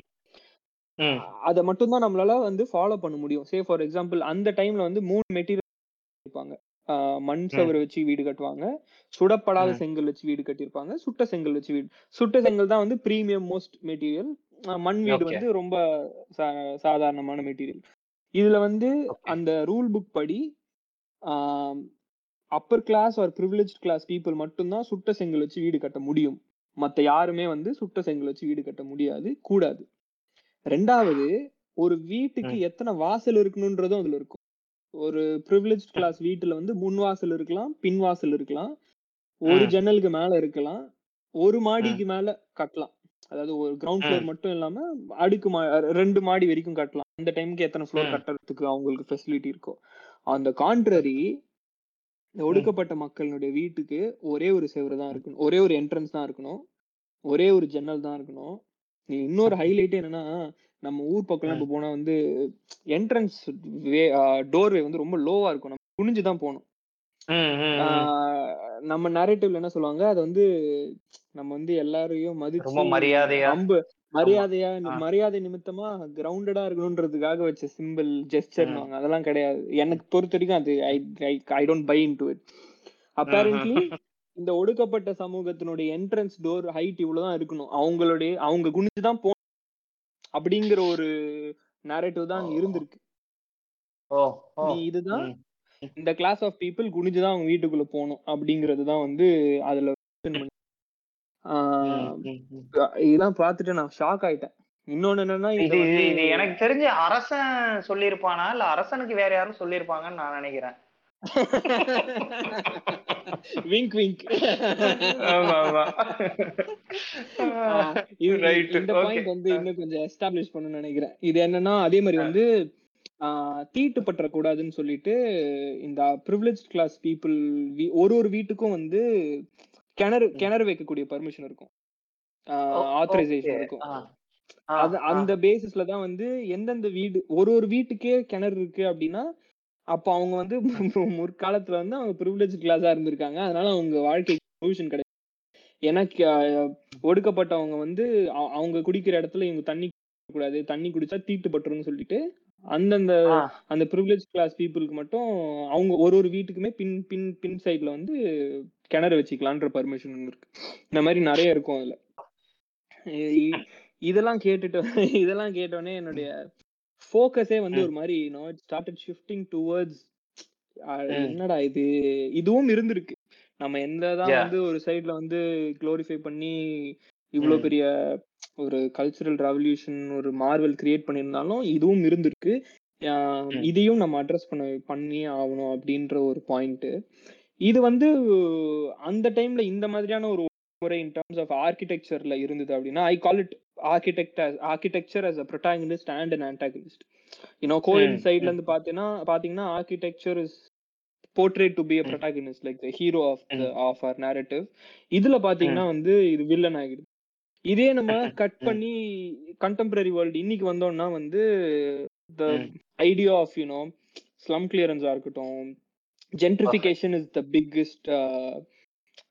அதை மட்டும்தான் நம்மளால வந்து ஃபாலோ பண்ண முடியும். சே ஃபார் எக்ஸாம்பிள் அந்த டைம்ல வந்து மூணு மெட்டீரியல் இருப்பாங்க மண் சவறு வச்சு வீடு கட்டுவாங்க. சுடப்படாத. செங்கல் வச்சு வீடு கட்டியிருப்பாங்க. சுட்ட செங்கல் வச்சு வீடு. சுட்ட செங்கல் தான் வந்து பிரீமியம் மோஸ்ட் மெட்டீரியல் மண் வீடு. வந்து ரொம்ப சாதாரணமான மெட்டீரியல் இதுல வந்து. அந்த ரூல் புக் படி upper class or privilege class people மட்டும்தான் சுட்ட செங்கல் வச்சு வீடு கட்ட முடியும். மத்த யாருமே வந்து சுட்ட செங்கல் வச்சு வீடு கட்ட முடியாது கூடாது. ரெண்டாவது ஒரு வீட்டுக்கு எத்தனை வாசல் இருக்கணும்ன்றதும் அதுல இருக்கும். ஒரு ப்ரிவிலேஜ் கிளாஸ் வீட்டுல வந்து முன் வாசல் இருக்கலாம் பின் வாசல் இருக்கலாம் ஒரு. ஜன்னலுக்கு மேல இருக்கலாம் ஒரு மாடிக்கு மேல கட்டலாம். அதாவது ஒரு கிரவுண்ட் ஃப்ளோர். மட்டும் இல்லாம அடுக்கு மா ரெண்டு மாடி வரைக்கும் கட்டலாம். அந்த டைம்க்கு எத்தனை ஃப்ளோர். கட்டுறதுக்கு அவங்களுக்கு ஃபெசிலிட்டி இருக்கோ. அந்த கான்ட்ரரி இந்த ஒடுக்கப்பட்ட மக்களுடைய வீட்டுக்கு ஒரே ஒரு செவரு தான் இருக்கணும். ஒரே ஒரு என்ட்ரன்ஸ் தான் இருக்கணும். ஒரே ஒரு ஜன்னல் தான் இருக்கணும். இன்னொரு ஹைலைட் என்னன்னா நம்ம ஊர் பக்கம்லாம் இப்ப போனா வந்து என்ட்ரன்ஸ் வே டோர்வே வந்து ரொம்ப லோவா இருக்கும். நம்ம குனிஞ்சு தான் போகணும் நம்ம நரேட்டிவ்ல என்ன சொல்லுவாங்க? அது வந்து நம்ம வந்து எல்லாரையும் மதிச்சு ரொம்ப மரியாதையா? அம்பு மரியாதையா. மரியாதை நிமித்தமா கிரவுண்டடா இருக்கணும்ன்றதுக்காக வச்ச சிம்பிள் ஜெஸ்டர்னுவாங்க அதெல்லாம் கிடையாது. எனக்கு பொறுத்த வரைக்கும் அது I I don't buy into it apparently இந்த ஒடுக்கப்பட்ட சமூகத்தினுடைய என்ட்ரன்ஸ் டோர் ஹைட் இவ்வளவுதான் இருக்கணும். அவங்களுடைய அவங்க குனிஞ்சு தான் போ அப்படிங்கிற ஒரு நேரேட்டிவ் தான் அங்க இருந்திருக்கு. நீ இதுதான். இந்த கிளாஸ் ஆஃப் பீப்புள் குனிஞ்சுதான் அவங்க வீட்டுக்குள்ள போகணும் அப்படிங்கிறது தான் வந்து அதுல இதெல்லாம் பார்த்துட்டு நான் ஷாக் ஆயிட்டேன். இன்னொன்னு என்னன்னா இது எனக்கு தெரிஞ்சு அரசன் சொல்லியிருப்பானா? இல்ல அரசனுக்கு வேற யாரும் சொல்லியிருப்பாங்கன்னு நான் நினைக்கிறேன். விங்க் விங்க் ஆமா ஆமா. ரைட் இந்த பாயிண்ட் வந்து இன்னும் கொஞ்சம் எஸ்டாப்ளிஷ் பண்ணணும்னு நினைக்கிறேன். இது என்னன்னா அதே மாதிரி வந்து ஆஹ் தீட்டுப்பற்ற கூடாதுன்னு சொல்லிட்டு இந்த ப்ரிவிலேஜ் கிளாஸ் பீப்புள் ஒரு ஒரு வீட்டுக்கும் வந்து கிணறு கிணறு வைக்கக்கூடிய பர்மிஷன் இருக்கும். ஆத்தரைசேஷன் இருக்கும். அது அந்த பேசிஸ்ல தான் வந்து எந்தெந்த வீடு ஒரு ஒரு வீட்டுக்கே கிணறு இருக்கு அப்படின்னா அப்ப அவங்க வந்து முற்காலத்துல வந்து அவங்க ப்ரிவிலேஜ் கிளாஸா இருந்திருக்காங்க. அதனால அவங்க வாழ்க்கைக்கு சொல்யூஷன் கிடையாது ஏன்னா ஒடுக்கப்பட்டவங்க வந்து அவங்க குடிக்கிற இடத்துல இவங்க தண்ணி கூடாது தண்ணி குடிச்சா தீட்டுப்பட்டுருன்னு சொல்லிட்டு அந்தந்த அந்த ப்ரிவிலேஜ் கிளாஸ் பீப்புளுக்கு மட்டும் அவங்க ஒரு ஒரு வீட்டுக்குமே பின் பின் பின் சைடுல வந்து கிணறு வச்சுக்கலான்ற பர்மிஷன் இருக்கு. இந்த மாதிரி நிறைய இருக்கும் அதுல. இதெல்லாம் கேட்டுட்டு இதெல்லாம் கேட்டோடனே என்னுடைய ஃபோக்கஸே வந்து ஒரு மாதிரி no it started shifting towards என்னடா இது? இதுவும் இருந்திருக்கு. நம்ம என்னதான். வந்து ஒரு சைடுல வந்து க்ளோரிஃபை பண்ணி இவ்வளவு ம். பெரிய ஒரு கல்ச்சுரல் ரெவல்யூஷன் ஒரு மார்வல் கிரியேட் பண்ணியிருந்தாலும் இதுவும் இருந்திருக்கு. இதையும் நம்ம அட்ரஸ் பண்ண பண்ணியே ஆகணும் அப்படின்ற ஒரு பாயிண்ட் இது வந்து அந்த டைம்ல இந்த மாதிரியான ஒரு முறை இன் டர்ம்ஸ் ஆஃப் ஆர்கிடெக்சர்ல இருந்தது அப்படின்னா I call it architect architecture as a protagonist and an antagonist you know going ம், சைட்ல. இருந்து பாத்தீங்கன்னா பாத்தீங்கன்னா architecture is portrayed to be a hmm. protagonist like the hero of the. Of our narrative இதுல பாத்தீங்கன்னா வந்து இது வில்லன் ஆகிடுது இதே நம்ம கட் ம். பண்ணி கண்டெம்பரரி வேர்ல்டு இன்னைக்கு வந்தோம்னா வந்து the. Idea of you know slum கிளியரன்ஸா இருக்கட்டும் ஜென்ட்ரிஃபிகேஷன் இஸ் த பிக்கெஸ்ட்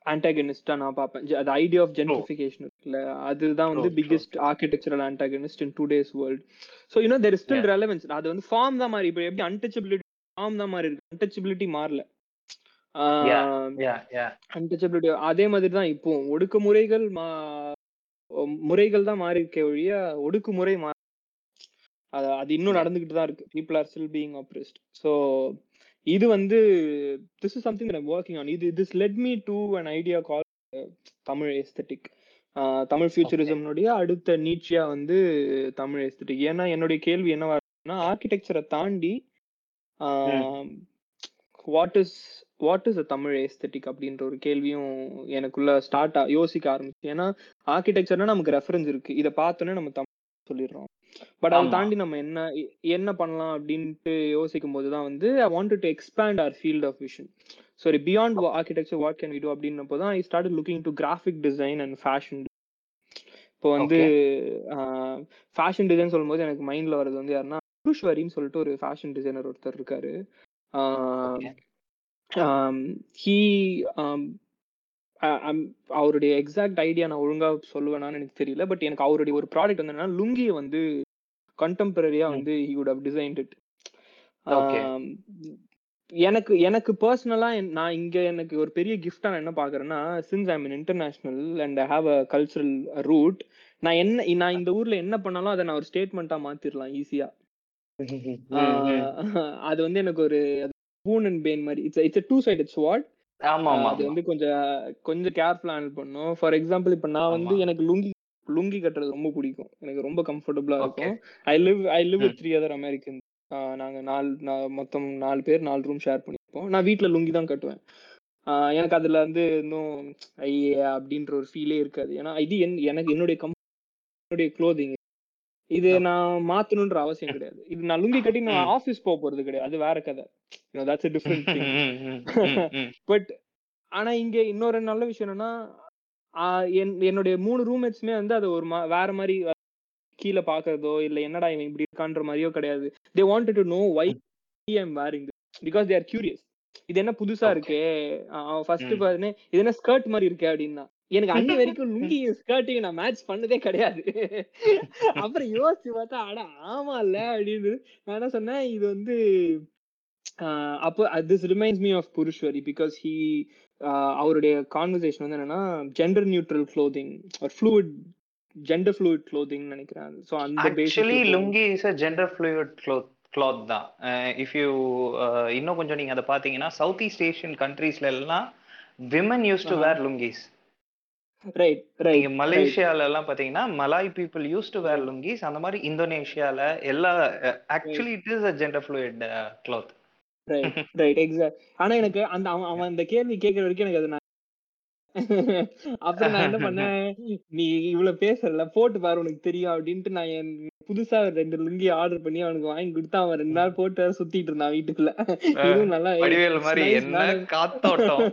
ஆன்டாகனிஸ்டா நான் பார்ப்பேன் அது ஐடியா ஆஃப் ஜென்ட்ரிஃபிகேஷன் இருக்குல்ல அதுதான் வந்து. Biggest architectural antagonist in today's world so you know there is still. Relevance அது வந்து ஃபார்ம் தான் மாறி இப்போ எப்படி அன்டச்சபிலிட்டி ஃபார்ம் தான் மாறி இருக்கு அன்டச்சபிலிட்டி மாறல Yeah. Yeah, yeah. அன்டச்சபிலிட்டி அதே மாதிரி தான் இப்போ ஒடுக்குமுறைகள் முறைகள் தான் மாறி இருக்கே ஒழிய ஒடுக்குமுறை மா அது இன்னும். நடந்துகிட்டு தான் இருக்கு people are still being oppressed so இது வந்து this is something I'm working on இது this led me to an idea call Tamil aesthetic Tamil ஃபியூச்சரிசம்னுடைய அடுத்த நீட்சியா வந்து தமிழ் எஸ்தட்டிக் ஏன்னா என்னுடைய கேள்வி என்னவா இருக்குன்னா ஆர்கிடெக்சரை தாண்டி what is what is a Tamil aesthetic அப்படின்ற ஒரு கேள்வியும் எனக்குள்ள ஸ்டார்ட் யோசிக்க ஆரம்பிச்சு. ஏன்னா ஆர்கிடெக்சர்னா நமக்கு ரெஃபரன்ஸ் இருக்கு. இதை பார்த்தோன்னே நம்ம தமிழ் சொல்லிடுறோம். பட் அதை. தாண்டி நம்ம என்ன என்ன பண்ணலாம் அப்படின்ட்டு யோசிக்கும் போது தான் வந்து I want to expand our field of vision sorry beyond architecture what can we do அப்படின்னப்போ தான் I start looking to graphic design and fashion இப்போ வந்து ஃபேஷன் டிசைன் சொல்லும்போது எனக்கு மைண்ட்ல வர்றது வந்து யாருன்னா புருஷ்வரின்னு சொல்லிட்டு ஒரு ஃபேஷன் டிசைனர் ஒருத்தர் இருக்காரு. ஹீ அவருடைய எக்ஸாக்ட் ஐடியா நான் ஒழுங்கா சொல்லுவேனான்னு எனக்கு தெரியல. பட் எனக்கு அவருடைய ஒரு ப்ராடக்ட் வந்து என்னன்னா லுங்கியை வந்து கண்டெம்பரரியா வந்து he would have designed it எனக்கு எனக்கு பர்சனலா நான் இங்க எனக்கு ஒரு பெரிய கிஃப்டா நான் என்ன பாக்குறேன்னா since I'm international and I have a cultural root நான் என்ன நான் இந்த ஊர்ல என்ன பண்ணாலும் அதை நான் ஒரு ஸ்டேட்மெண்ட்டா மாத்திரலாம் ஈஸியா அது வந்து எனக்கு ஒரு பூன் அண்ட் பேன் மாதிரி it's it's two side it's what ஆமா ஆமா அது வந்து கொஞ்சம் கொஞ்சம் கேர்ஃபுல்லா ஹேண்டில் பண்ணும் ஃபார் எக்ஸாம்பிள் இப்ப நான் வந்து எனக்கு லுங்கி லுங்கி கட்டுறது ரொம்ப பிடிக்கும். எனக்கு ரொம்ப கம்ஃபர்டபுளா இருக்கும். I live I live three other American நாங்க நாலு மொத்தம் நாலு பேர் நாலு ரூம் ஷேர் பண்ணிப்போம். நான் வீட்ல லுங்கி தான் கட்டுவேன். எனக்கு அதுல வந்து இன்னும் ஐயே அப்படின்ற ஒரு ஃபீலே இருக்காது. ஏன்னா இது என்- எனக்கு என்னுடைய கம் என்னுடைய க்ளோதிங் இது நான் மாத்தணுன்ற அவசியம் கிடையாது. இது நான் லுங்கி கட்டி நான் ஆபீஸ் போக போறது கிடையாது. அது வேற கதை. தட்ஸ் a டிஃப்ரெண்ட் பட் ஆனா இங்க இன்னொரு நல்ல விஷயம் என்னன்னா என்னுடைய மூணு ரூம்மேட்ஸுமே வந்து அது ஒரு வேற மாதிரி கீழே பாக்குறதோ இல்ல என்னடா இவன் இப்படி இருக்கான்ற மாதிரியோ கிடையாது. They wanted to know why I'm wearing because they are curious இது என்ன புதுசா இருக்கே? ஃபர்ஸ்ட் பாருன்னு இது என்ன ஸ்கர்ட் மாதிரி இருக்கே அப்படின்னா. எனக்கு அன்னி வரைக்கும் லுங்கி ஸ்கர்ட்டையும் நான் மேட்ச் பண்ணதே கிடையாது. அப்புறம் யோசிச்சு பார்த்தா அட ஆமா இல்ல அப்படின்னு நான் என்ன சொன்னேன் இது வந்து அப்போ திஸ் ரிமைண்ட்ஸ் மீ ஆஃப் புருஷ்வரி பிகாஸ் ஹி அவருடைய கான்வர்சேஷன் வந்து என்னன்னா ஜெண்டர் நியூட்ரல் க்ளோதிங் ஒரு ஃப்ளூயிட் ஜெண்டர் ஃப்ளூயிட் க்ளோதிங் நினைக்கிறேன். ஸோ அந்த actually lungi is a gender fluid cloth cloth தான். இஃப் யூ இன்னும் கொஞ்சம் நீங்க அதை பார்த்தீங்கன்னா சவுத் ஈஸ்ட் ஏஷியன் கண்ட்ரீஸ்ல எல்லாம் women used to wear lungis right right மலேசியால எல்லாம் பாத்தீங்கன்னா Malay people used to wear lungis அந்த மாதிரி இந்தோனேஷியால எல்லா actually it is a gender fluid cloth right right exact ஆனா எனக்கு அந்த அவன் இந்த கேள்வி கேட்கற வரைக்கும் எனக்கு அது அப்புறம் நான் என்ன பண்ணேன்? நீ இவ்வளவு பேசுறல போட்டு பாரு உனக்கு தெரியும் அப்படின்ட்டு நான் என் புதுசா ரெண்டு லுங்கி ஆர்டர் பண்ணி அவனுக்கு வாங்கி கொடுத்தா அவன் ரெண்டு நாள் போட்டு சுத்திட்டு இருந்தான் வீட்டுக்குள்ள. இதுவும் நல்லா மாதிரி என்ன காத்தோட்டம்?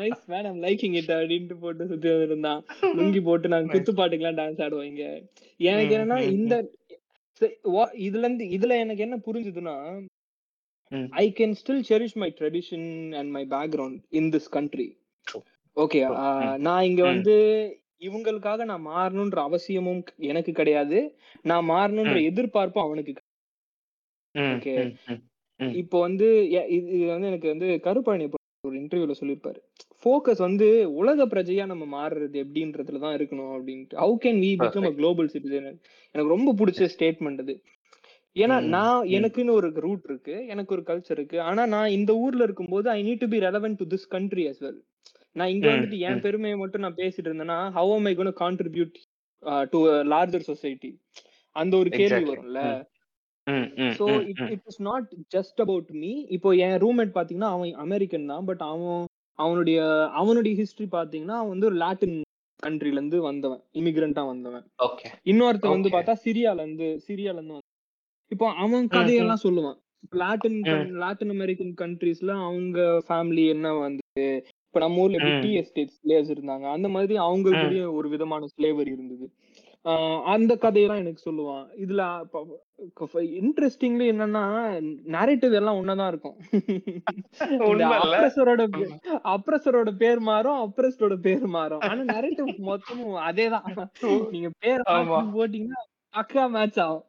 நைஸ் மேடம் லைக்கிங் இட் அப்படின்ட்டு போட்டு சுத்தி இருந்தான். லுங்கி போட்டு நாங்க. குத்து பாட்டுக்கெல்லாம் டான்ஸ் ஆடுவோம் இங்க எனக்கு என்னன்னா இந்த இதுல இருந்து இதுல எனக்கு என்ன புரிஞ்சுதுன்னா. I can still cherish my tradition and my background in this country okay true. ம், நான் இங்க ம், வந்து இவங்களுக்காக நான் மாறணுன்ற அவசியமும் எனக்கு கிடையாது. நான் மாறணுன்ற ம், எதிர்பார்ப்பும் அவனுக்கு ஓகே. இப்போ வந்து இது வந்து எனக்கு வந்து கருப்பழனி ஒரு இன்டர்வியூல சொல்லியிருப்பாரு. ஃபோக்கஸ் வந்து உலக பிரஜையா நம்ம மாறுறது எப்படின்றதுல தான் இருக்கணும் அப்படின்ட்டு. How can we become a. Global citizen எனக்கு ரொம்ப பிடிச்ச ஸ்டேட்மெண்ட் அது. ஏன்னா நான் எனக்குன்னு ஒரு ரூட் இருக்கு எனக்கு ஒரு கல்ச்சர் இருக்கு. ஆனா நான் இந்த ஊர்ல இருக்கும்போது I need to be relevant to this country as well. நான் இங்க ம், வந்துட்டு என் ம். பெருமையை மட்டும் நான் பேசிட்டு இருந்தேன்னா how I gonna contribute to larger society அந்த ஒரு கேள்வி. வரும்ல. ம், ம், ம், so hmm, it hmm. It is not just about me இப்போ என் ரூம்மேட் பாத்தீங்கன்னா அவன் அமெரிக்கன் தான். பட் அவன் அவனுடைய அவனுடைய ஹிஸ்டரி பாத்தீங்கன்னா அவன் வந்து ஒரு லாட்டின் கண்ட்ரில இருந்து வந்தவன். இமிகிரண்டா வந்தவன். ஓகே இன்னொருத்தன் வந்து பார்த்தா சிரியால இருந்து சிரியால இருந்து. இப்போ அவன் ம், ம், கதையெல்லாம் சொல்லுவான். லாட்டின் ம், லாட்டின் அமெரிக்கன் கண்ட்ரீஸ்ல அவங்க ஃபேமிலி என்ன வந்து இப்ப நம்ம ஊர்ல டீ எஸ்டேட் ஸ்லேவ்ஸ் இருந்தாங்க. அந்த மாதிரி. அவங்களுக்குரிய ஒரு விதமான ஸ்லேவரி இருந்தது. அந்த கதையெல்லாம் எனக்கு சொல்லுவான். இதுல இன்ட்ரெஸ்டிங்லி என்னன்னா நரேட்டிவ் எல்லாம் ஒன்னதான் இருக்கும். அப்ரஸரோட. அப்ரஸரோட பேர் மாறும் அப்ரஸ்டோட பேர் மாறும். ஆனா நரேட்டிவ் மொத்தமும் அதேதான். நீங்க பேர் போட்டீங்கன்னா அக்கா மேட்ச் ஆகும்.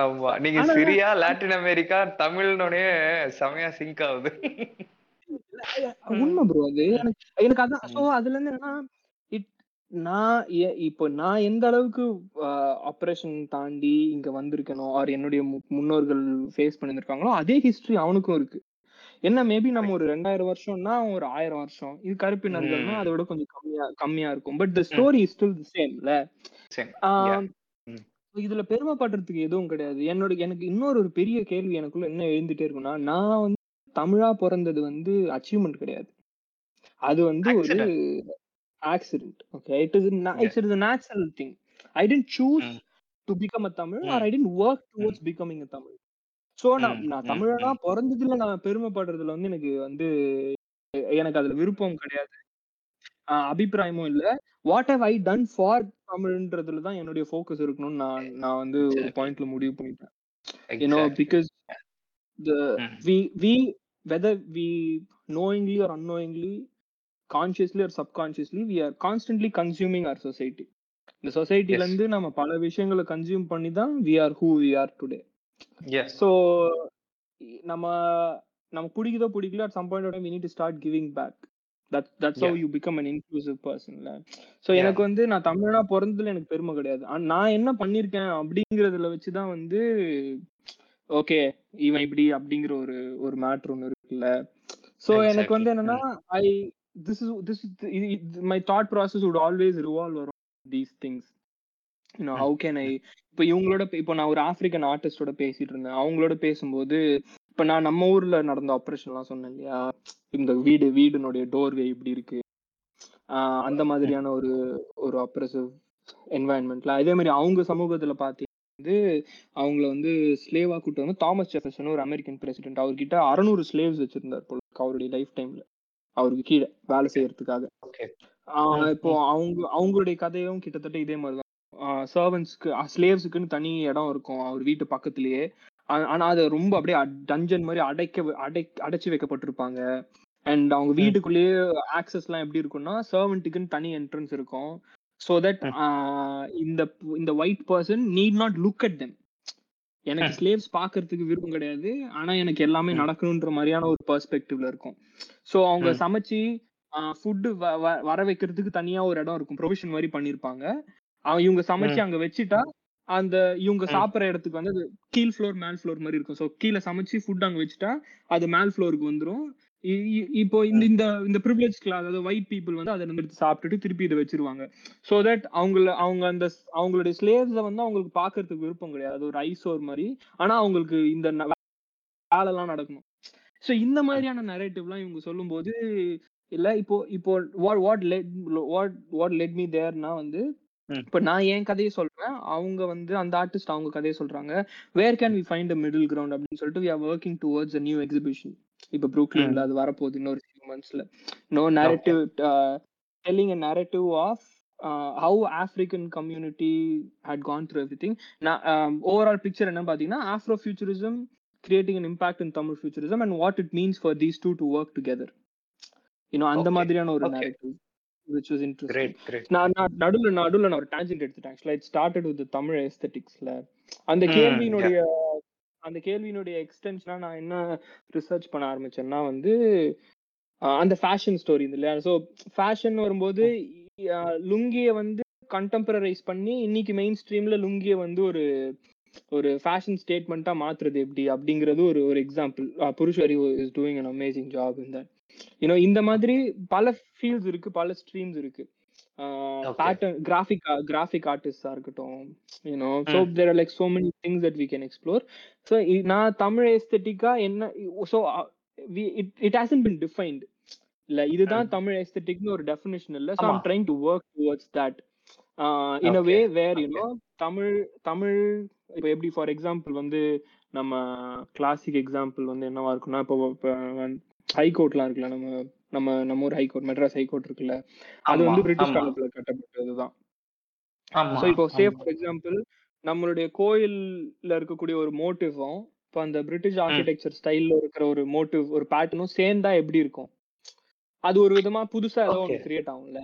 ஆமா. நீங்க சிரியா லாட்டின் அமெரிக்கா தமிழ்னோடனே செமையா சிங்க் ஆகுது. உண்மை ப்ரோ அது. எனக்கு அதான். சோ அதுல இருந்து என்னன்னா இட் நான் இப்போ நான் எந்த அளவுக்கு ஆப்ரேஷன் தாண்டி இங்க வந்திருக்கனோ ஆர் என்னுடைய முன்னோர்கள் ஃபேஸ் பண்ணிருக்காங்களோ அதே ஹிஸ்டரி அவனுக்கும் இருக்கு. என்ன மேபி நம்ம ஒரு ரெண்டாயிரம் வருஷம்னா ஒரு ஆயிரம் வருஷம். இது கருப்பினர்கள்னா அதை விட கொஞ்சம் கம்மியா கம்மியா இருக்கும். But the. Story is still சேம்ல இதுல பெருமைப்படுறதுக்கு எதுவும் கிடையாது. என்னோட எனக்கு இன்னொரு ஒரு பெரிய கேள்வி எனக்குள்ள என்ன எழுந்துட்டே இருக்குன்னா நான் வந்து தமிழா பிறந்தது வந்து அச்சீவ்மெண்ட் கிடையாது. அது வந்து ஒரு accident okay it is it's is natural thing I tend choose to become a Tamil or I tend work towards becoming a Tamil so நான் நான் தமிழனா. பிறந்ததுல நான் பெருமைப்படுறதுல வந்து எனக்கு வந்து எனக்கு அதுல விருப்பம் கிடையாது. அபிப்பிராயமும் இல்ல. What have I done for தமிழ்ன்றதுல தான் என்னுடைய ஃபோக்கஸ் இருக்கணும்னு நான் நான் வந்து ஒரு. பாயிண்ட்ல முடிவு பண்ணிட்டேன். You know. Because the Mm. Whether we knowingly or unknowingly consciously or subconsciously we are constantly consuming our society இந்த சொசைட்டில Yes. இருந்து நம்ம பல விஷயங்களை கன்சியூம் பண்ணி தான் we are who we are today. So நம்ம நமக்கு பிடிக்குதோ பிடிக்கல at some point we need to start giving back that that's how. You become an inclusive பர்சன்ல so. எனக்கு வந்து நான் தமிழனா பிறந்ததுல எனக்கு பெருமை கிடையாது நான் என்ன பண்ணிருக்கேன் அப்படிங்கறதுல வச்சுதான் வந்து ஓகே இவன் இப்படி அப்படிங்கிற ஒரு ஒரு மேட்ரு ஒன்று இருக்குல்ல ஸோ எனக்கு வந்து. என்னன்னா I this is this my thought process would always revolve வரும் these things you know. How can I இப்போ இவங்களோட இப்போ நான் ஒரு ஆப்பிரிக்கன் ஆர்டிஸ்டோட பேசிட்டு இருந்தேன். அவங்களோட பேசும்போது இப்போ நான் நம்ம ஊர்ல நடந்த ஆப்ரேஷன்லாம் சொன்னேன் இல்லையா? இந்த வீடு வீடுனுடைய டோர்வே இப்படி இருக்கு. அந்த மாதிரியான ஒரு ஒரு ஆப்ரேசிவ் என்வாயன்மெண்ட்ல அதே மாதிரி அவங்க சமூகத்துல பாத்தீங்கன்னா வந்து அவங்கள வந்து ஸ்லேவா கூட்டு வந்து தாமஸ் ஜெஃபர்சன் ஒரு அமெரிக்கன் பிரசிடென்ட் அவர்கிட்ட அறநூறு ஸ்லேவ்ஸ் வச்சிருந்தார் போல அவருடைய லைஃப் டைம்ல அவருக்கு கீழே வேலை செய்யறதுக்காக. இப்போ அவங்க அவங்களுடைய கதையும் கிட்டத்தட்ட இதே மாதிரிதான். சர்வன்ஸ்க்கு ஸ்லேவ்ஸுக்குன்னு தனி இடம் இருக்கும் அவர் வீட்டு பக்கத்துலயே. ஆனா அது ரொம்ப அப்படியே டஞ்சன் மாதிரி அடைக்க அடை அடைச்சு வைக்கப்பட்டிருப்பாங்க. அண்ட் அவங்க ம். வீட்டுக்குள்ளேயே ஆக்சஸ் எல்லாம் எப்படி இருக்கும்னா சர்வெண்ட்டுக்குன்னு தனி என்ட்ரன்ஸ் இருக்கும். ஸோ தட் இந்த இந்த white person need not look at them எனக்கு. ஸ்லேவ்ஸ் பார்க்கிறதுக்கு விருப்பம் கிடையாது ஆனா எனக்கு எல்லாமே ம். நடக்கணுன்ற மாதிரியான ஒரு பெர்ஸ்பெக்டிவ்ல இருக்கும் ஸோ அவங்க ம். சமைச்சு ஃபுட்டு வர வைக்கிறதுக்கு தனியா ஒரு இடம் இருக்கும் ப்ரொவிஷன் மாதிரி பண்ணிருப்பாங்க இவங்க சமைச்சு. அங்க வச்சுட்டா அந்த இவங்க. சாப்பிடுற இடத்துக்கு வந்து அது கீழ் ஃப்ளோர் மேல் ஃப்ளோர் மாதிரி இருக்கும் ஸோ கீழே சமைச்சு ஃபுட் அங்க வச்சுட்டா அது மேல் ஃப்ளோருக்கு இ- இப்போ இந்த இந்த இந்த ப்ரிவிலேஜ் கிளாஸ் அதாவது ஒயிட் பீப்புள் வந்து அதை எடுத்து சாப்பிட்டுட்டு திருப்பி இதை வச்சிருவாங்க. ஸோ தட் அவங்கள அவங்க அந்த அவங்களுடைய ஸ்லேவ்ஸை வந்து அவங்களுக்கு பார்க்கறதுக்கு விருப்பம் கிடையாது. அது ஒரு ஐசோர் மாதிரி. ஆனா அவங்களுக்கு இந்த வேலைலாம் நடக்கணும். ஸோ இந்த மாதிரியான நரேட்டிவ்லாம் இவங்க சொல்லும்போது இல்ல இப்போ இப்போ what what let what what let me தேர்னா வந்து. இப்போ நான் என் கதையை சொல்றேன். அவங்க வந்து அந்த ஆர்டிஸ்ட் அவங்க கதையை சொல்றாங்க. Where can we find a middle ground அப்படின்னு சொல்லிட்டு we are working towards a new exhibition இப்போ ப்ரூக்லின்ல அது வரப்போகுது இன்னொரு few மந்த்ஸ்ல no telling a narrative of uh, how African community had gone through everything. Now, um, overall picture என்ன பாத்தீங்கன்னா Afrofuturism creating an impact in Tamil futurism and what it means for these two to work together. You know, அந்த. மாதிரியான ஒரு Okay. narrative which was interesting. Great, great. நான் நான் நடுவுல நடுவுல நான் ஒரு டான்ஜென்ட் எடுத்துட்டேன் ஆக்சுவலா இட் ஸ்டார்டட் வித் தமிழ் எஸ்தெட்டிக்ஸ்ல அந்த கேள்வியினுடைய அந்த கேள்வியினுடைய எக்ஸ்டென்ஷனா நான் என்ன ரிசர்ச் பண்ண ஆரம்பிச்சேன்னா வந்து அந்த ஃபேஷன் ஸ்டோரி இல்லையா? ஸோ ஃபேஷன் வரும்போது லுங்கிய வந்து கண்டெம்பரரைஸ் பண்ணி இன்னைக்கு மெயின் ஸ்ட்ரீம்ல லுங்கிய வந்து ஒரு ஒரு ஃபேஷன் ஸ்டேட்மெண்ட்டா மாத்துறது எப்படி? அப்படிங்கிறது ஒரு ஒரு example புருஷரி is doing an amazing job இந்த யூனோ இந்த மாதிரி பல ஃபீல்ட்ஸ் இருக்கு பல ஸ்ட்ரீம்ஸ் இருக்கு. பேட்டர்ன் கிராஃபிக் கிராஃபிக் ஆர்டிஸ்டா இருக்கட்டும் you know so. There are like so many things that we can explore so நான் தமிழ் எஸ்தட்டிக்கா என்ன so it it hasn't been defined இல்ல இதுதான். தமிழ் எஸ்தட்டிக்னு ஒரு டெஃபினேஷன் இல்ல so. I'm trying to work towards that in a way. Where. You know Tamil Tamil இப்போ எப்படி ஃபார் எக்ஸாம்பிள் வந்து நம்ம கிளாசிக் எக்ஸாம்பிள் வந்து என்னவா இருக்கும்னா இப்போ ஹைகோர்ட்லாம் இருக்குல்ல நம்ம நம்ம நம்ம ஊர் ஹைகோர்ட் மெட்ராஸ் ஹைகோர்ட் இருக்குல்ல அது வந்து பிரிட்டிஷ். காலத்துல கட்டப்பட்டதுதான் ஸோ இப்போ சே. ஃபார் எக்ஸாம்பிள் நம்மளுடைய கோயில்ல இருக்கக்கூடிய ஒரு மோட்டிவும் இப்போ அந்த பிரிட்டிஷ் ஆர்கிடெக்சர் ஸ்டைல்ல இருக்கிற ஒரு மோட்டிவ் ஒரு பேட்டர்னும் சேர்ந்தா எப்படி இருக்கும் அது ஒரு விதமா புதுசா ஏதோ ஒன்று. கிரியேட் ஆகும்ல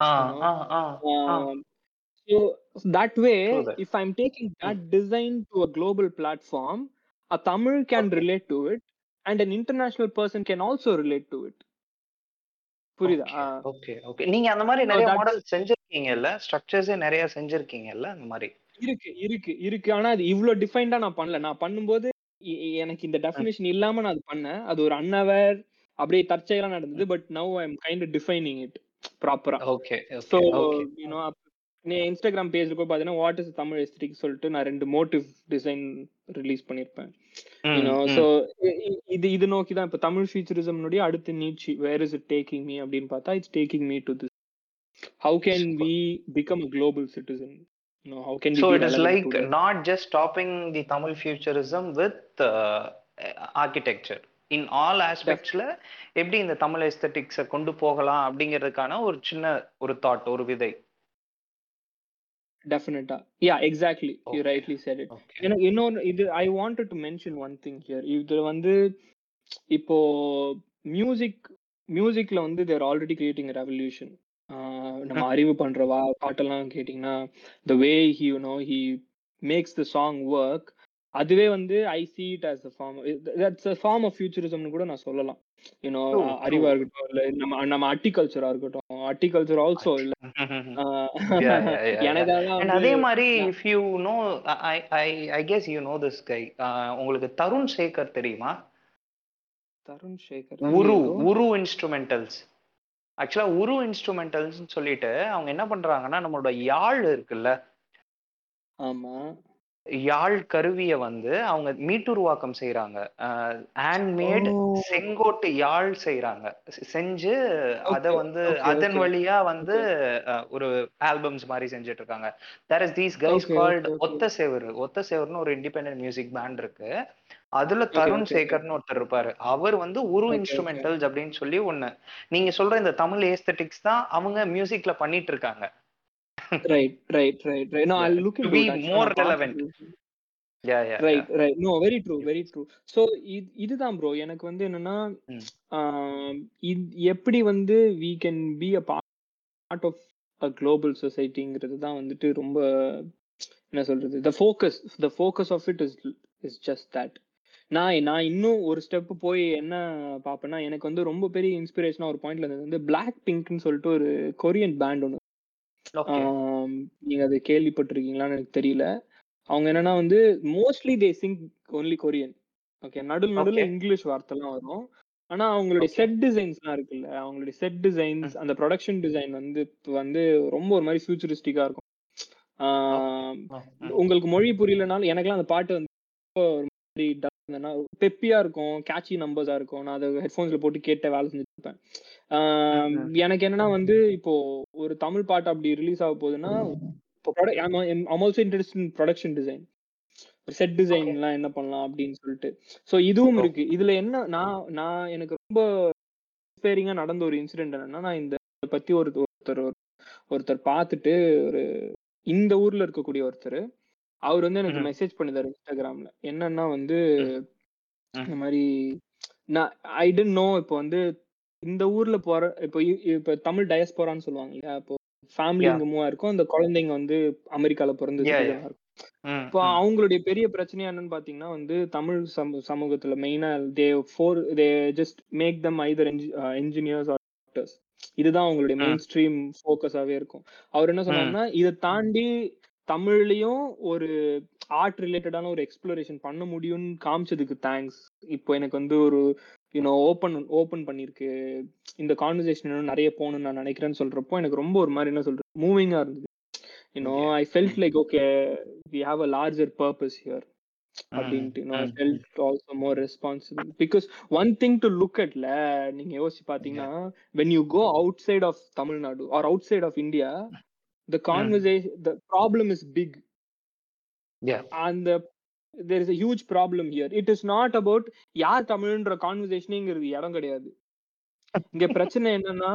ஆ, you know? Ah, ah, ah. So that way, True that. if I'm taking that design to a global platform, a Tamil can Okay. relate to it, and புரியுதா. Okay, okay. நீங்க அந்த மாதிரி நிறைய மாடல் செஞ்சிருக்கீங்கல்ல? ஸ்ட்ரக்சர்ஸே நிறைய செஞ்சிருக்கீங்கல்ல அந்த மாதிரி? இருக்கு இருக்கு இருக்கு. ஆனா அது இவ்வளவு டிஃபைன்டா நான் பண்ணல. நான் பண்ணும்போது எனக்கு இந்த டெஃபினேஷன் இல்லாம நான் அது பண்ணேன். அது ஒரு அன்அவேர் அப்படியே தற்செயலா நடந்தது but now I am kind defining it ப்ராப்பரா okay okay okay you know நீ இன்ஸ்டாகிராம் பேஜ் இருக்கோ பார்த்தீங்கன்னா வாட் இஸ் தமிழ் எஸ்திரிக் சொல்லிட்டு நான் ரெண்டு மோட்டிவ் டிசைன் ரிலீஸ் பண்ணியிருப்பேன் யூனோ ஸோ இது இது நோக்கி தான் இப்போ தமிழ் ஃபியூச்சரிசம்னுடைய அடுத்த நீட்சி. Where is it taking me அப்படின்னு பார்த்தா it's taking me to this how can Super. We become a global citizen how can So it is like not just stopping the Tamil futurism with uh, architecture. In all ஆஸ்பெக்ட்ஸ்ல எப்படி இந்த தமிழ் எஸ்தட்டிக்ஸை கொண்டு போகலாம் அப்படிங்கிறதுக்கான ஒரு சின்ன ஒரு தாட் ஒரு விதை. Definitely yeah exactly you. Rightly said it எனக்கு இன்னொன்று இது I wanted to mention one thing here இது வந்து இப்போ மியூசிக் மியூசிக்ல வந்து தேர் ஆல்ரெடி கிரியேட்டிங் ரெவல்யூஷன் நம்ம அறிவு பண்ற வா பாட்டெல்லாம் கேட்டிங்கன்னா the way he you know he makes the song work அதுவே வந்து I see it as form that's form of ஃபியூச்சரிசம்னு கூட நான் சொல்லலாம். யூனோ. அறிவா இருக்கட்டும் இல்ல நம்ம நம்ம அட்டிகல்ச்சரா இருக்கட்டும். அட்டிகல்ச்சர் ஆல்சோ இல்ல. வந்து அதே மாதிரி if you know I I I guess you know this guy உங்களுக்கு தருண் சேகர் தெரியுமா? தருண் சேகர் உரு? உரு இன்ஸ்ட்ருமெண்டல்ஸ் ஆக்சுவலா உரு இன்ஸ்ட்ருமெண்டல்ஸ் சொல்லிட்டு அவங்க என்ன பண்றாங்கன்னா நம்மளோட யாழ் இருக்குல்ல. ஆமா. யாழ் கருவிய வந்து அவங்க மீட்டுருவாக்கம் செய்யறாங்க ஹேண்ட்மேட். செங்கோட்டு யாழ் செய்யறாங்க செஞ்சு அத வந்து அதன். வழியா வந்து ஒரு ஆல்பம்ஸ் மாதிரி செஞ்சுட்டு இருக்காங்க there is these guys called. ஒத்த சேவரு ஒத்த சேவர்னு ஒரு இண்டிபெண்டன்ட் மியூசிக் பேண்ட் இருக்கு அதுல தருண். சேகர்னு ஒருத்தர் இருப்பாரு அவர் வந்து உரு. இன்ஸ்ட்ருமெண்டல்ஸ் அப்படின்னு சொல்லி ஒண்ணு நீங்க சொல்ற இந்த தமிழ் ஏஸ்தட்டிக்ஸ் தான் அவங்க மியூசிக்ல பண்ணிட்டு இருக்காங்க right right right right no I Yeah, look to be ஆக்சுவலா more relevant. Right right no very true very true so இதுதான் ப்ரோ எனக்கு வந்து என்னன்னா இது எப்படி வந்து we can be a part of a global சொசைட்டிங்கிறது தான் வந்துட்டு ரொம்ப என்ன சொல்றது? The focus the focus of it is is just that நான் நான் இன்னும் ஒரு ஸ்டெப் போய் என்ன பார்ப்பேன்னா எனக்கு வந்து ரொம்ப பெரிய இன்ஸ்பிரேஷனா ஒரு பாயிண்ட்ல இருந்தது வந்து பிளாக் பிங்க்னு சொல்லிட்டு ஒரு கொரியன் பேண்ட் ஒன்று நீங்க அது கேள்விப்பட்டிருக்கீங்களான்னு எனக்கு தெரியல. அவங்க என்னன்னா வந்து mostly they sing only Korean okay நடுவில் நடுவில். இங்கிலீஷ் வார்த்தைலாம் வரும். ஆனா அவங்களுடைய. செட் டிசைன்ஸ்லாம் இருக்குல்ல அவங்களுடைய செட் டிசைன்ஸ் அந்த ப்ரொடக்ஷன் டிசைன் வந்து வந்து ரொம்ப ஒரு மாதிரி ஃபியூச்சரிஸ்டிக்கா இருக்கும். உங்களுக்கு மொழி புரியலனாலும் எனக்கெல்லாம் அந்த பாட்டு வந்து இருந்ததுன்னா பெப்பியா இருக்கும் கேட்சி நம்பர்ஸா இருக்கும். நான் அதை ஹெட்ஃபோன்ஸ்ல போட்டு கேட்ட வேலை Mhm. எனக்கு என்னன்னா வந்து இப்போ ஒரு தமிழ் பாட்டு அப்படி ரிலீஸ் ஆக போகுதுன்னா also interest in production design set டிசைன்லாம் என்ன பண்ணலாம் அப்படின்னு சொல்லிட்டு. ஸோ இதுவும். இருக்கு. இதுல என்ன நான் நான் எனக்கு ரொம்ப இன்ஸ்பைரிங்கா நடந்த ஒரு இன்சிடென்ட் என்னன்னா நான் இந்த பத்தி ஒரு ஒருத்தர் ஒருத்தர் பார்த்துட்டு ஒரு இந்த ஊர்ல இருக்கக்கூடிய ஒருத்தர் அவர் வந்து எனக்கு. மெசேஜ் பண்ணிதாரு இன்ஸ்டாகிராம்ல என்னன்னா வந்து. இந்த மாதிரி நான் ஐ டென்ட் நோ இப்போ வந்து இந்த ஊர்ல போற இப்போ இப்ப தமிழ் டயஸ்போரான்னு சொல்லுவாங்க இல்லையா இப்போ ஃபேமிலி. இங்க மூவா இருக்கும் அந்த குழந்தைங்க வந்து அமெரிக்கால பிறந்து இப்போ. அவங்களுடைய பெரிய பிரச்சனை என்னன்னு பாத்தீங்கன்னா வந்து தமிழ் சமூ சமூகத்துல மெயினா they for they just make them either engineers or doctors இதுதான் அவங்களுடைய. மெயின் ஸ்ட்ரீம் ஃபோக்கஸாவே இருக்கும் அவர் என்ன சொன்னாருன்னா இதை தாண்டி தமிழ்லயும் ஒரு ஆர்ட் ரிலேட்டடான ஒரு எக்ஸ்ப்ளோரேஷன் பண்ண முடியும்னு காமிச்சதுக்கு தேங்க்ஸ் இப்போ எனக்கு வந்து ஒரு யூனோ ஓப்பன் ஓப்பன் பண்ணிருக்கு இந்த கான்வர்சேஷன் இன்னும் நிறைய போகணும்னு நான் நினைக்கிறேன்னு சொல்றப்போ எனக்கு ரொம்ப ஒரு மாதிரி என்ன சொல்றது மூவிங்கா இருந்தது. You know. I felt like okay we have a larger purpose here அப்படின்ட்டு I felt also more responsible because one thing to look அட்ல நீங்க யோசிச்சு பாத்தீங்கன்னா when you go outside of Tamil Nadu or outside of India the conversation the problem is big Yeah. அந்த there is a huge problem here it is not about யார் தமிழ்ன்ற கான்வர்சேஷனுங்கிறது இடம் கிடையாது இங்க பிரச்சனை என்னன்னா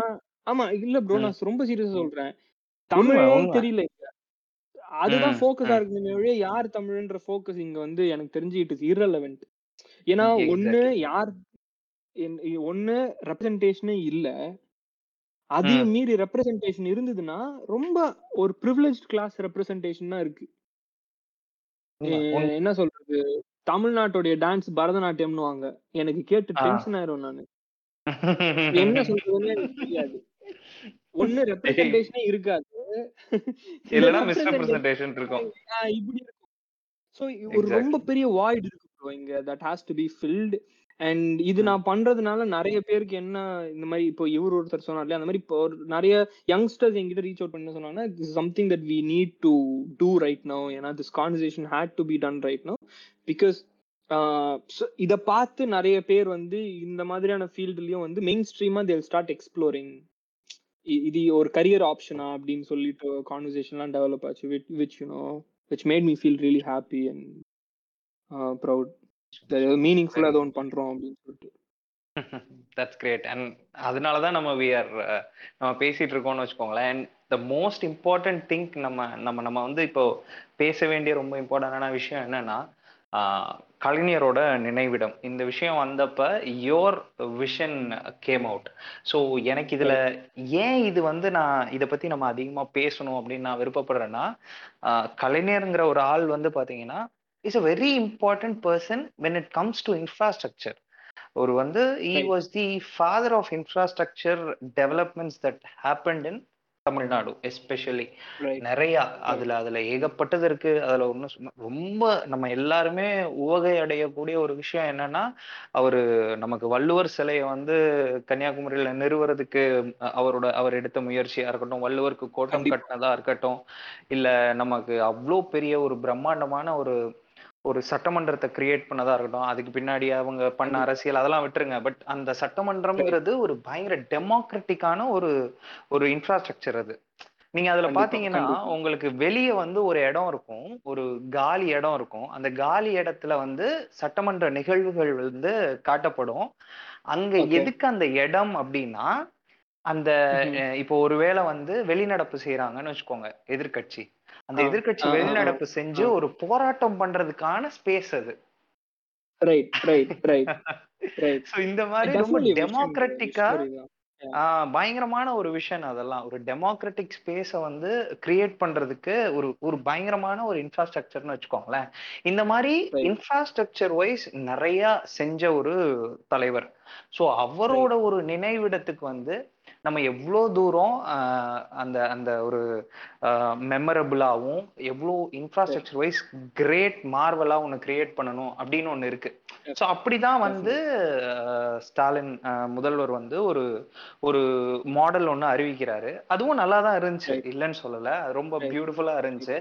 ஆமா இல்ல ப்ரோ. நான் ரொம்ப சீரியஸா சொல்றேன் தமிழே. தெரியல. அதுதான் ஃபோக்கஸா. இருக்குமே ஒழிய யார் தமிழ்ன்ற ஃபோக்கஸ் இங்க வந்து எனக்கு தெரிஞ்சு இட் இஸ் irrelevant ஏன்னா ஒண்ணு Exactly. யார் ஒண்ணு ரெப்ரசன்டேஷனே இல்ல அதையும். மீறி ரெப்ரசன்டேஷன் இருந்ததுன்னா ரொம்ப ஒரு ப்ரிவிலேஜ் கிளாஸ் ரெப்ரசன்டேஷன் தான் இருக்கு. என்ன சொல்றது? தமிழ்நாட்டுடைய டான்ஸ் பரதநாட்டியம்னுவாங்க. எனக்கு கேட்டு. டென்ஷன் ஆயிரும் நானு. என்ன சொல்றதுன்னு எனக்கு தெரியாது ஒண்ணு ரெப்ரசன்டேஷனே இருக்காது. இல்ல இல்லைன்னா representation மிஸ்ரெப்ரசன்டேஷன் இருக்கும். இப்படி இருக்கும். ஒரு ரொம்ப. பெரிய வாய்டு இருக்கு ப்ரோ இங்க that has to be filled and இது. நான் பண்றதுனால நிறைய பேருக்கு என்ன இந்த மாதிரி இப்போ இவர் ஒருத்தர் சொன்னார் இல்லையா அந்த மாதிரி இப்போ ஒரு நிறைய யங்ஸ்டர்ஸ் எங்கிட்ட ரீச் அவுட் பண்ண சொன்னாங்கன்னா this something that we need to do right no ஏன்னா this conversation had to be done right no because இதை பார்த்து நிறைய பேர் வந்து இந்த மாதிரியான ஃபீல்டுலயும் வந்து மெயின் ஸ்ட்ரீமா தேல் ஸ்டார்ட் எக்ஸ்ப்ளோரிங் இது ஒரு கரியர் ஆப்ஷனா அப்படின்னு சொல்லிட்டு கான்வர்சேஷன்லாம் டெவலப் ஆச்சு which which you know which made me feel really happy and proud மீனிங்ஃபுல்லா ஏதோ ஒன்று பண்றோம் அப்படின்னு சொல்லிட்டு. தட்ஸ் கிரேட் அண்ட் அதனால தான் நம்ம வி ஆர் நம்ம பேசிட்டு இருக்கோம்னு வச்சுக்கோங்களேன். And the most important thing நம்ம நம்ம நம்ம வந்து இப்போ பேச வேண்டிய ரொம்ப இம்பார்ட்டண்டான விஷயம் என்னன்னா கலைஞரோட நினைவிடம். இந்த விஷயம் வந்தப்ப your vision came out so எனக்கு இதுல ஏன் இது வந்து நான் இதை பத்தி நம்ம அதிகமா பேசணும் அப்படின்னு நான் விருப்பப்படுறேன்னா கலைஞருங்கிற ஒரு ஆள் வந்து பாத்தீங்கன்னா is a very important person when it comes to infrastructure ஒரு வந்து he Right. was the father of infrastructure developments that happened in Tamil Nadu especially. நிறைய அதுல அதுல ஏகப்பட்டது இருக்கு அதுல ஒன்றும் ரொம்ப நம்ம எல்லாருமே உவகை அடையக்கூடிய ஒரு விஷயம் என்னன்னா அவரு நமக்கு வள்ளுவர் சிலையை வந்து கன்னியாகுமரியில நிறுவறதுக்கு அவரோட அவர் எடுத்த முயற்சியா இருக்கட்டும் வள்ளுவருக்கு கோட்டம். கட்டினதா இருக்கட்டும் இல்ல நமக்கு அவ்வளோ பெரிய ஒரு பிரம்மாண்டமான ஒரு ஒரு சட்டமன்றத்தை கிரியேட் பண்ணதா இருக்கட்டும் அதுக்கு பின்னாடி அவங்க பண்ண. அரசியல் அதெல்லாம் விட்டுருங்க பட் அந்த சட்டமன்றம்ங்கிறது ஒரு பயங்கர டெமோக்ராட்டிக்கான ஒரு ஒரு இன்ஃப்ராஸ்ட்ரக்சர் அது நீங்க அதுல பாத்தீங்கன்னா. உங்களுக்கு வெளிய வந்து ஒரு இடம் இருக்கும் ஒரு காலி இடம் இருக்கும் அந்த காலி இடத்துல வந்து சட்டமன்ற நிகழ்வுகள் வந்து காட்டப்படும் அங்க. எதுக்கு அந்த இடம் அப்படின்னா அந்த இப்போ ஒருவேளை வந்து வெளிநடப்பு செய்யறாங்கன்னு வச்சுக்கோங்க எதிர்க்கட்சி அந்த ஆ, வெளிநடப்பு செஞ்சு. ஒரு போராட்டம் பண்றதுக்கான ஸ்பேஸ் அது. Right, right, right, right. So இந்த மாதிரி ரொம்ப டெமோக்ராட்டிக்கா பயங்கரமான ஒரு விஷயம் அதெல்லாம். ஒரு டெமோக்ராட்டிக் ஸ்பேஸை வந்து கிரியேட் பண்றதுக்கு ஒரு ஒரு பயங்கரமான ஒரு இன்ஃப்ராஸ்ட்ரக்சர்னு வச்சுக்கோங்களேன். இந்த மாதிரி. இன்ஃப்ராஸ்ட்ரக்சர் வைஸ் நிறைய செஞ்ச ஒரு தலைவர். ஸோ அவரோட ஒரு நினைவிடத்துக்கு வந்து நம்ம எவ்வளோ தூரம் அந்த அந்த ஒரு மெமரபிளாகவும் எவ்வளோ இன்ஃப்ராஸ்ட்ரக்சர் வைஸ் கிரேட் மார்வலா ஒன்று கிரியேட் பண்ணணும் அப்படின்னு ஒன்று இருக்கு. ஸோ அப்படிதான் வந்து ஸ்டாலின் முதல்வர் வந்து ஒரு ஒரு மாடல் ஒன்று அறிவிக்கிறாரு. அதுவும் நல்லா தான் இருந்துச்சு. இல்லைன்னு சொல்லல. ரொம்ப Right. பியூட்டிஃபுல்லா இருந்துச்சு.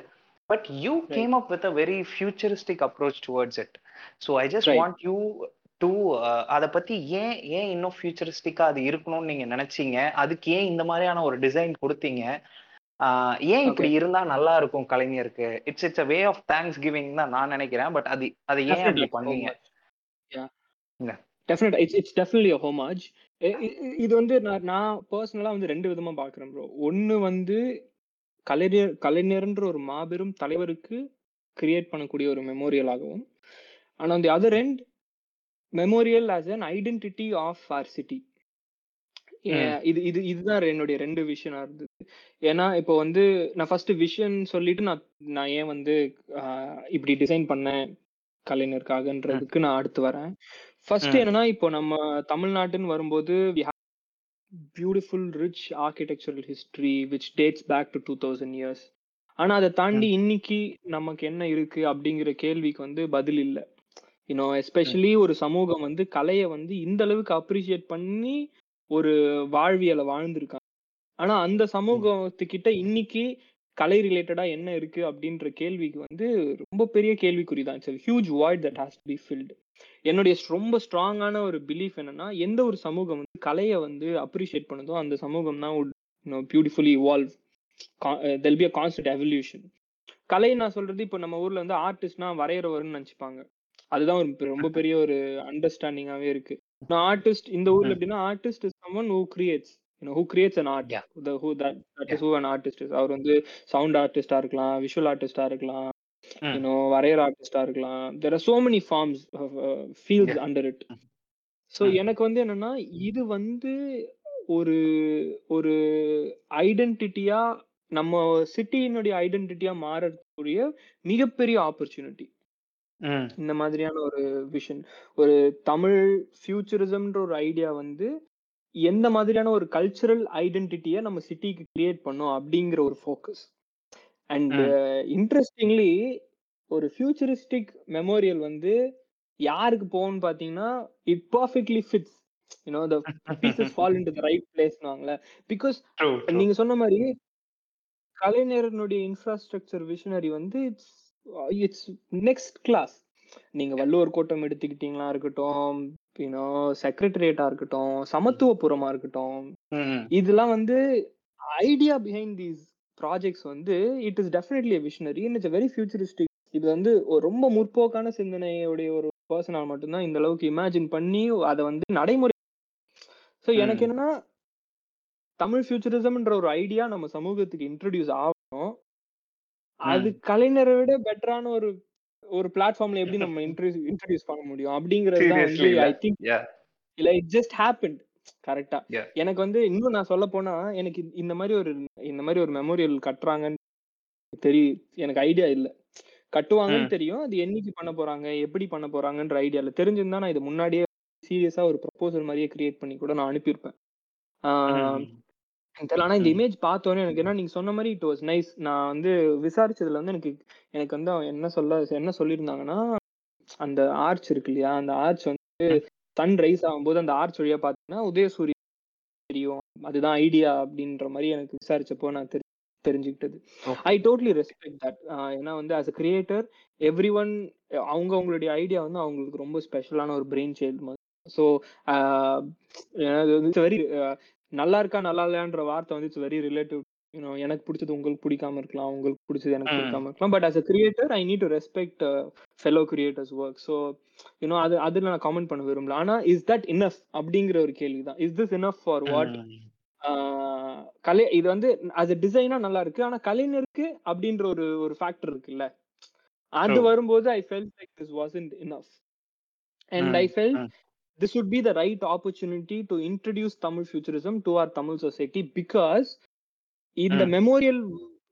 But you came up with a very futuristic approach towards it so I just. Want you to அதை பத்தி ஏன் ஏன் இன்னும் ஃபியூச்சரிஸ்டிக்கா அது இருக்கணும்னு நீங்க நினைச்சீங்க அதுக்கு ஏன் இந்த மாதிரியான ஒரு டிசைன் கொடுத்தீங்க ஏன் இப்படி இருந்தா நல்லா இருக்கும் கலைஞருக்கு it's it's a way of thanksgiving தான் நான் நினைக்கிறேன் பட் அது அது ஏன் அப்படி பண்ணீங்க homage. Yeah. Yeah. Definitely, it's it's definitely a homage. இ- இ- இது வந்து நான் நான் பர்சனலா வந்து ரெண்டு விதமா பாக்குறேன் ப்ரோ ஒன்னு வந்து கலைஞர் கலைஞர்ன்ற ஒரு மாபெரும் தலைவருக்கு கிரியேட் பண்ணக்கூடிய ஒரு மெமோரியலாகவும் ஆனா அந்த other end memorial as an identity of our city இது இது இதுதான் என்னுடைய ரெண்டு விஷயம் இருந்தது. ஏன்னா இப்போ வந்து நான் ஃபர்ஸ்ட் விஷன் சொல்லிட்டு நான் நான் ஏன் வந்து இப்படி டிசைன் பண்ணேன் கலைஞருக்காகன்றதுக்கு நான் அடுத்து வரேன். ஃபர்ஸ்ட் ம். என்னன்னா இப்போ நம்ம தமிழ்நாட்டுன்னு வரும்போது beautiful rich architectural history which dates back to two thousand years ஆனா அதை தாண்டி இன்னைக்கு நமக்கு என்ன இருக்கு அப்படிங்கிற கேள்விக்கு வந்து பதில் இல்லை. யூனோ எஸ்பெஷலி ஒரு சமூகம் வந்து கலையை வந்து இந்த அளவுக்கு அப்ரிஷியேட் பண்ணி ஒரு வாழ்வியலை வாழ்ந்திருக்காங்க. ஆனா அந்த சமூகத்துக்கிட்ட இன்னைக்கு கலை ரிலேட்டடா என்ன இருக்கு அப்படின்ற கேள்விக்கு வந்து ரொம்ப பெரிய கேள்விக்குறி தான். It's huge void that has to be filled என்னுடைய ரொம்ப ஸ்ட்ராங்கான ஒரு பிலீஃப் என்னன்னா எந்த ஒரு சமூகம் வந்து கலையை வந்து அப்ரிஷியேட் பண்ணுதோ அந்த சமூகம் தான் beautifully evolve they'll be a constant evolution கலை நான் சொல்றது இப்போ நம்ம ஊர்ல வந்து ஆர்டிஸ்ட்னா வரைகிறவர்னு நினைச்சுப்பாங்க. அதுதான் ஒரு ரொம்ப பெரிய ஒரு அண்டர்ஸ்டாண்டிங்காவே இருக்கு நான் ஆர்டிஸ்ட் இந்த ஊர்ல. எப்படின்னா artist is someone who creates who creates an art Yeah. Who that that is who an artist is அவர் வந்து சவுண்ட் ஆர்டிஸ்டா இருக்கலாம் விஷுவல் ஆர்டிஸ்டா இருக்கலாம். யூனோ வரையற ஆர்டிஸ்டா இருக்கலாம் there are so many forms fields. Under it so. எனக்கு வந்து என்னன்னா இது வந்து ஒரு ஒரு ஐடென்டிட்டியா நம்ம சிட்டியினுடைய ஐடென்டிட்டியா மாறக்கூடிய மிகப்பெரிய ஆப்பர்ச்சுனிட்டி. இந்த மாதிரியான ஒரு விஷன். ஒரு தமிழ் ஃபியூச்சரிசம்ன்ற ஒரு ஐடியா வந்து எந்த மாதிரியான ஒரு கல்ச்சுரல் ஐடென்டிட்டியை நம்ம சிட்டிக்கு கிரியேட் பண்ணோம் அப்படிங்கிற ஒரு ஃபோக்கஸ் அண்ட். இன்ட்ரெஸ்டிங்லி ஒரு ஃபியூச்சரிஸ்டிக் மெமோரியல் வந்து யாருக்கு போகும்னு பாத்தீங்கன்னா it perfectly fits you know the pieces fall into the right பிளேஸ்னுவாங்கல்ல because. நீங்க சொன்ன மாதிரி கலைஞரனுடைய இன்ஃப்ராஸ்ட்ரக்சர் விஷனரி வந்து இட்ஸ் இட்ஸ் நெக்ஸ்ட் கிளாஸ் நீங்க வள்ளுவர் கோட்டம் எடுத்துக்கிட்டீங்களா இருக்கட்டும் யூனோ செக்ரட்டரியேட்டா இருக்கட்டும் சமத்துவபுரமா இருக்கட்டும். ம். இதெல்லாம் வந்து ஐடியா பிஹைண்ட் தீஸ் ப்ராஜெக்ட்ஸ் வந்து it is definitely visionary it's very futuristic இது வந்து ஒரு ரொம்ப முற்போக்கான சிந்தனையுடைய ஒரு பர்சனால் மட்டும்தான் இந்த அளவுக்கு இமேஜின் பண்ணி அதை வந்து நடைமுறை ஸோ எனக்கு ம். என்னன்னா தமிழ் ஃபியூச்சரிசம்ன்ற ஒரு ஐடியா நம்ம சமூகத்துக்கு இன்ட்ரடியூஸ் ஆகணும். அது. கலைஞரை விட பெட்டரான ஒரு ஒரு பிளாட்ஃபார்ம்ல எப்படி நம்ம இன்ட்ரடியூஸ் இன்ட்ரடியூஸ் பண்ண முடியும் அப்படிங்கிறது வந்து. I think. இல்ல இட் ஜஸ்ட் ஹேப்பன்ட் கரெக்டா. எனக்கு வந்து இன்னும் நான் சொல்ல போனா எனக்கு இந்த- மாதிரி ஒரு இந்த மாதிரி ஒரு மெமோரியல் கட்டுறாங்கன்னு தெரியும் எனக்கு ஐடியா இல்ல கட்டுவாங்கன்னு. தெரியும் அது என்னைக்கு பண்ண போறாங்க எப்படி பண்ண போறாங்கன்ற ஐடியா இல்ல தெரிஞ்சிருந்தா நான் இது முன்னாடியே சீரியஸா ஒரு ப்ரொபோசல் மாதிரியே கிரியேட் பண்ணி கூட நான் அனுப்பியிருப்பேன் தெரியல ஆனா இந்த. இமேஜ் பார்த்தோன்னே எனக்கு என்ன நீங்க சொன்ன மாதிரி இட் வாஸ் நைஸ் நான் வந்து விசாரிச்சதுல வந்து எனக்கு எனக்கு வந்து அவன் என்ன சொல்ல என்ன சொல்லியிருந்தாங்கன்னா அந்த ஆர்ச் இருக்கு இல்லையா? அந்த ஆர்ச் வந்து சன் ரைஸ் ஆகும்போது அந்த ஆர்ச் வழியா பார்த்தீங்கன்னா உதயசூரியன் தெரியும். அதுதான் ஐடியா அப்படின்ற மாதிரி எனக்கு விசாரிச்சப்போ நான் தெரி தெரிஞ்சுக்கிட்டது. ஐ டோட்லி ரெஸ்பெக்ட் தட் ஏன்னா வந்து as a creator every one அவங்க அவங்களுடைய ஐடியா வந்து அவங்களுக்கு ரொம்ப ஸ்பெஷலான ஒரு பிரெயின் சைல்டு மாதிரி. ஸோ வெரி நல்லா இருக்கா நல்லா இல்லையான்ற வார்த்தை வந்து இட்ஸ் வெரி ரிலேட்டிவ் யூனோ எனக்கு பிடிச்சது உங்களுக்கு பிடிக்காம இருக்கலாம் உங்களுக்கு பிடிச்சது எனக்கு. பிடிக்காம இருக்கலாம். But as a creator I need to respect fellow creators work so you know அது அதில் நான் கமெண்ட் பண்ண விரும்பல. ஆனா இஸ் தட் இனஃப் அப்படிங்கிற ஒரு கேள்வி தான் is this enough for what கலை இது வந்து அது டிசைனா நல்லா இருக்கு. ஆனா கலைஞருக்கு அப்படின்ற ஒரு ஒரு ஃபேக்டர் இருக்குல்ல. அது. வரும்போது I felt like this wasn't enough and I. Felt. This would be the right opportunity to introduce Tamil futurism to our Tamil society because இந்த ம். மெமோரியல்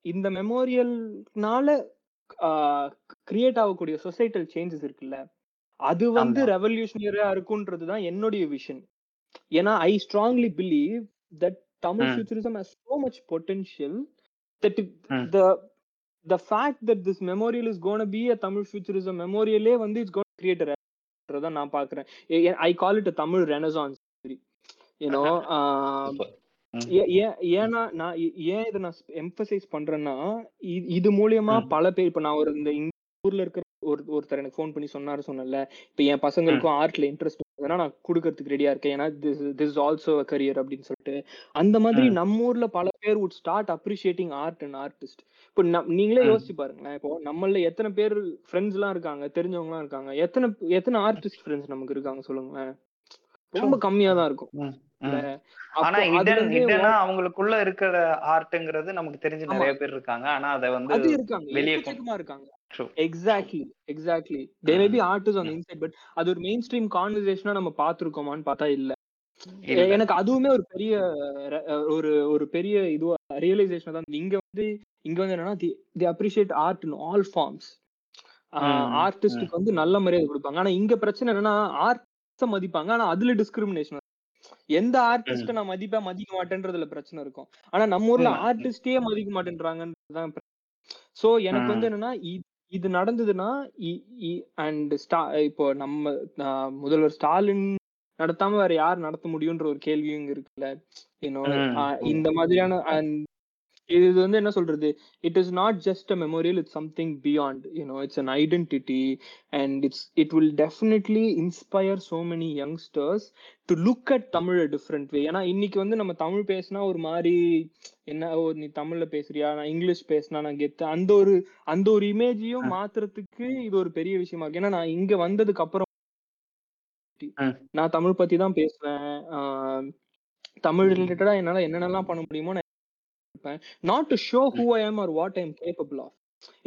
இந்த மெமோரியல்னால கிரியேட் ஆகக்கூடிய சொசைட்டல் சேஞ்சஸ் இருக்குல்ல அது வந்து. ரெவல்யூஷனரியா இருக்குன்றது தான் என்னுடைய விஷன் ஏன்னா I strongly believe that Tamil. Futurism has so much potential that it, ம். the the fact that this memorial is going to be a Tamil futurism memorialே வந்து it's going to தான் நான் பாக்குறேன் I call it Tamil renaissance you know. ஏன்னா நான் ஏன் இதை நான் எம்பசைஸ் பண்றேன்னா இது மூலியமா. பல பேர் இப்ப நான் ஒரு இந்த ஊர்ல இருக்கிற ஒரு ஒருத்தர் எனக்கு ஃபோன் பண்ணி சொன்னாரு சொன்னல இப்ப என் பசங்களுக்கும் ஆர்ட்ல இன்ட்ரெஸ்ட் இருந்ததுன்னா நான் கொடுக்கறதுக்கு ரெடியா இருக்கேன். ஏன்னா திஸ் ஆல்சோ கரியர் அப்படின்னு சொல்லிட்டு. அந்த மாதிரி. நம்ம ஊர்ல பல பேர் would start appreciating art and artist இப்போ நீங்களே. யோசிச்சு பாருங்களேன். இப்போ நம்மள எத்தனை பேர் ஃப்ரெண்ட்ஸ் எல்லாம் இருக்காங்க தெரிஞ்சவங்க எல்லாம் இருக்காங்க. எத்தனை எத்தனை ஆர்டிஸ்ட் ஃப்ரெண்ட்ஸ் நமக்கு இருக்காங்க சொல்லுங்களேன். ரொம்ப கம்மியா தான் இருக்கும். ஆனா இருந்தே இதனா அவங்களுக்குள்ள இருக்கிற ஆர்ட்ங்கிறது நமக்கு தெரிஞ்சு. நிறைய பேர் இருக்காங்க ஆனா அத வந்து அது இருக்காங்க வெளிய இருக்காங்க. Exactly exactly they may. Be artist on. Inside but அது ஒரு மெயின் ஸ்ட்ரீம் கான்வர்சேஷனா நம்ம பாத்துருக்கோமான்னு பார்த்தா இல்ல. எனக்கு அதுவுமே ஒரு பெரிய ஒரு ஒரு பெரிய இதுவா ரியலைசேஷன் தான் இங்க வந்து இங்க வந்து என்னன்னா the appreciate art in all forms. ஆர்டிஸ்டுக்கு வந்து நல்ல மரியாதை கொடுப்பாங்க ஆனா இங்க பிரச்சனை என்னன்னா ஆர்ட் மதிப்பாங்க ஆனா அதுல டிஸ்கிரிமினேஷன் எந்த ஆர்டிஸ்ட நான் மதிப்பேன் மதிக்க மாட்டேன்றதுல பிரச்சனை இருக்கும் ஆனா நம்ம ஊர்ல. ஆர்டிஸ்டே மதிக்க மாட்டேன்றாங்கன்றதுதான் சோ எனக்கு வந்து. என்னன்னா இது நடந்ததுன்னா அண்ட் ஸ்டா இப்போ நம்ம முதல்வர் ஸ்டாலின் நடத்தாம வேற யார் நடத்த முடியும்ன்ற ஒரு கேள்வியும் இருக்குல்ல. இந்த மாதிரியான and இது வந்து என்ன சொல்றது it is not just a memorial it's something beyond you know it's an identity and it's it will definitely inspire so many youngsters to look at Tamil different way ஏன்னா இன்னைக்கு வந்து நம்ம தமிழ் பேசினா ஒரு மாதிரி என்ன ஓ நீ தமிழ்ல பேசுறியா நான் இங்கிலீஷ் பேசினா நான் கெத்து அந்த ஒரு அந்த ஒரு இமேஜையும். மாத்துறதுக்கு இது ஒரு பெரிய விஷயமா இருக்கு ஏன்னா நான் இங்க வந்ததுக்கு அப்புறம். நான் தமிழ் பத்தி தான் பேசுவேன் தமிழ். ரிலேட்டடா என்னால என்னென்னலாம் பண்ண முடியுமோ இருப்பேன். Not to show who I am or what I am capable of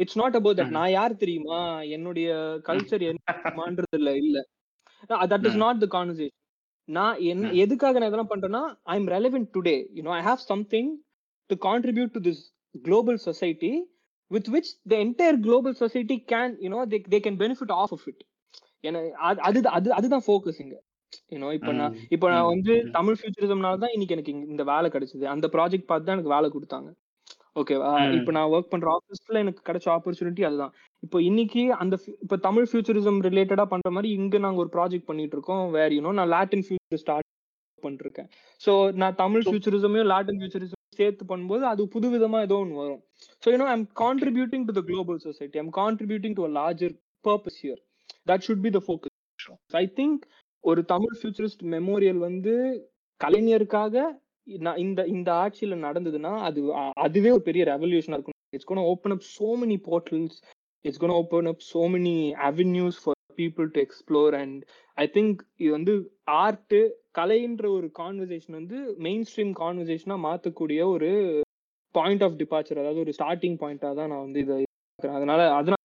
it's not about that. நான் யார் தெரியுமா? என்னுடைய கல்ச்சர் என்னமான்றது இல்ல. இல்ல that is. Not the conversation நான் என்ன ம். எதுக்காக நான் இதெல்லாம் பண்றேன்னா I am relevant today you know I have something to contribute to this global society with which the entire global society can you know they they can benefit of of it ஏன்னா அது அது அது அதுதான் ஃபோக்கஸ் இங்க. யூனோ இப்போ நான். இப்போ நான். வந்து. தமிழ் ஃபியூச்சரிசம்னால தான் இன்னைக்கு எனக்கு இந்த வேலை கிடைச்சது அந்த ப்ராஜெக்ட் பார்த்து தான் எனக்கு வேலை கொடுத்தாங்க ஓகேவா. இப்போ நான் ஒர்க் பண்ற ஆஃபீஸ்ல எனக்கு கிடைச்ச ஆப்பர்ச்சுனிட்டி அதுதான் இப்போ இன்னைக்கு அந்த இப்போ தமிழ் ஃபியூச்சரிசம் ரிலேட்டடா பண்ற மாதிரி இங்க நாங்க ஒரு ப்ராஜெக்ட் பண்ணிட்டு இருக்கோம் வேற யூனோ நான் லாட்டின் ஃபியூச்சர் ஸ்டார்ட் பண்ணிருக்கேன் ஸோ நான் தமிழ் ஃபியூச்சரிசமையும் லாட்டின் ஃபியூச்சரிசம் சேர்த்து பண்ணும்போது அது புது விதமா ஏதோ ஒன்று வரும் so you know I'm contributing to the global society I'm contributing to a larger purpose here that should be the focus I think ஒரு தமிழ் ஃபியூச்சரிஸ்ட் மெமோரியல் வந்து கலைஞருக்காக நான் இந்த இந்த ஆட்சியில நடந்ததுன்னா அது அதுவே ஒரு பெரிய ரெவல்யூஷனா இருக்கும் it's gonna open up so many portals it's gonna open up so many avenues for people to explore and I think இது வந்து ஆர்ட்டு கலைன்ற ஒரு கான்வர்சேஷன் வந்து மெயின் ஸ்ட்ரீம் கான்வர்சேஷனா மாற்றக்கூடிய ஒரு பாயிண்ட் ஆஃப் டிபார்ச்சர் அதாவது ஒரு ஸ்டார்டிங் பாயிண்டா தான் நான் வந்து இதை பார்க்கறேன். அதனால அதனால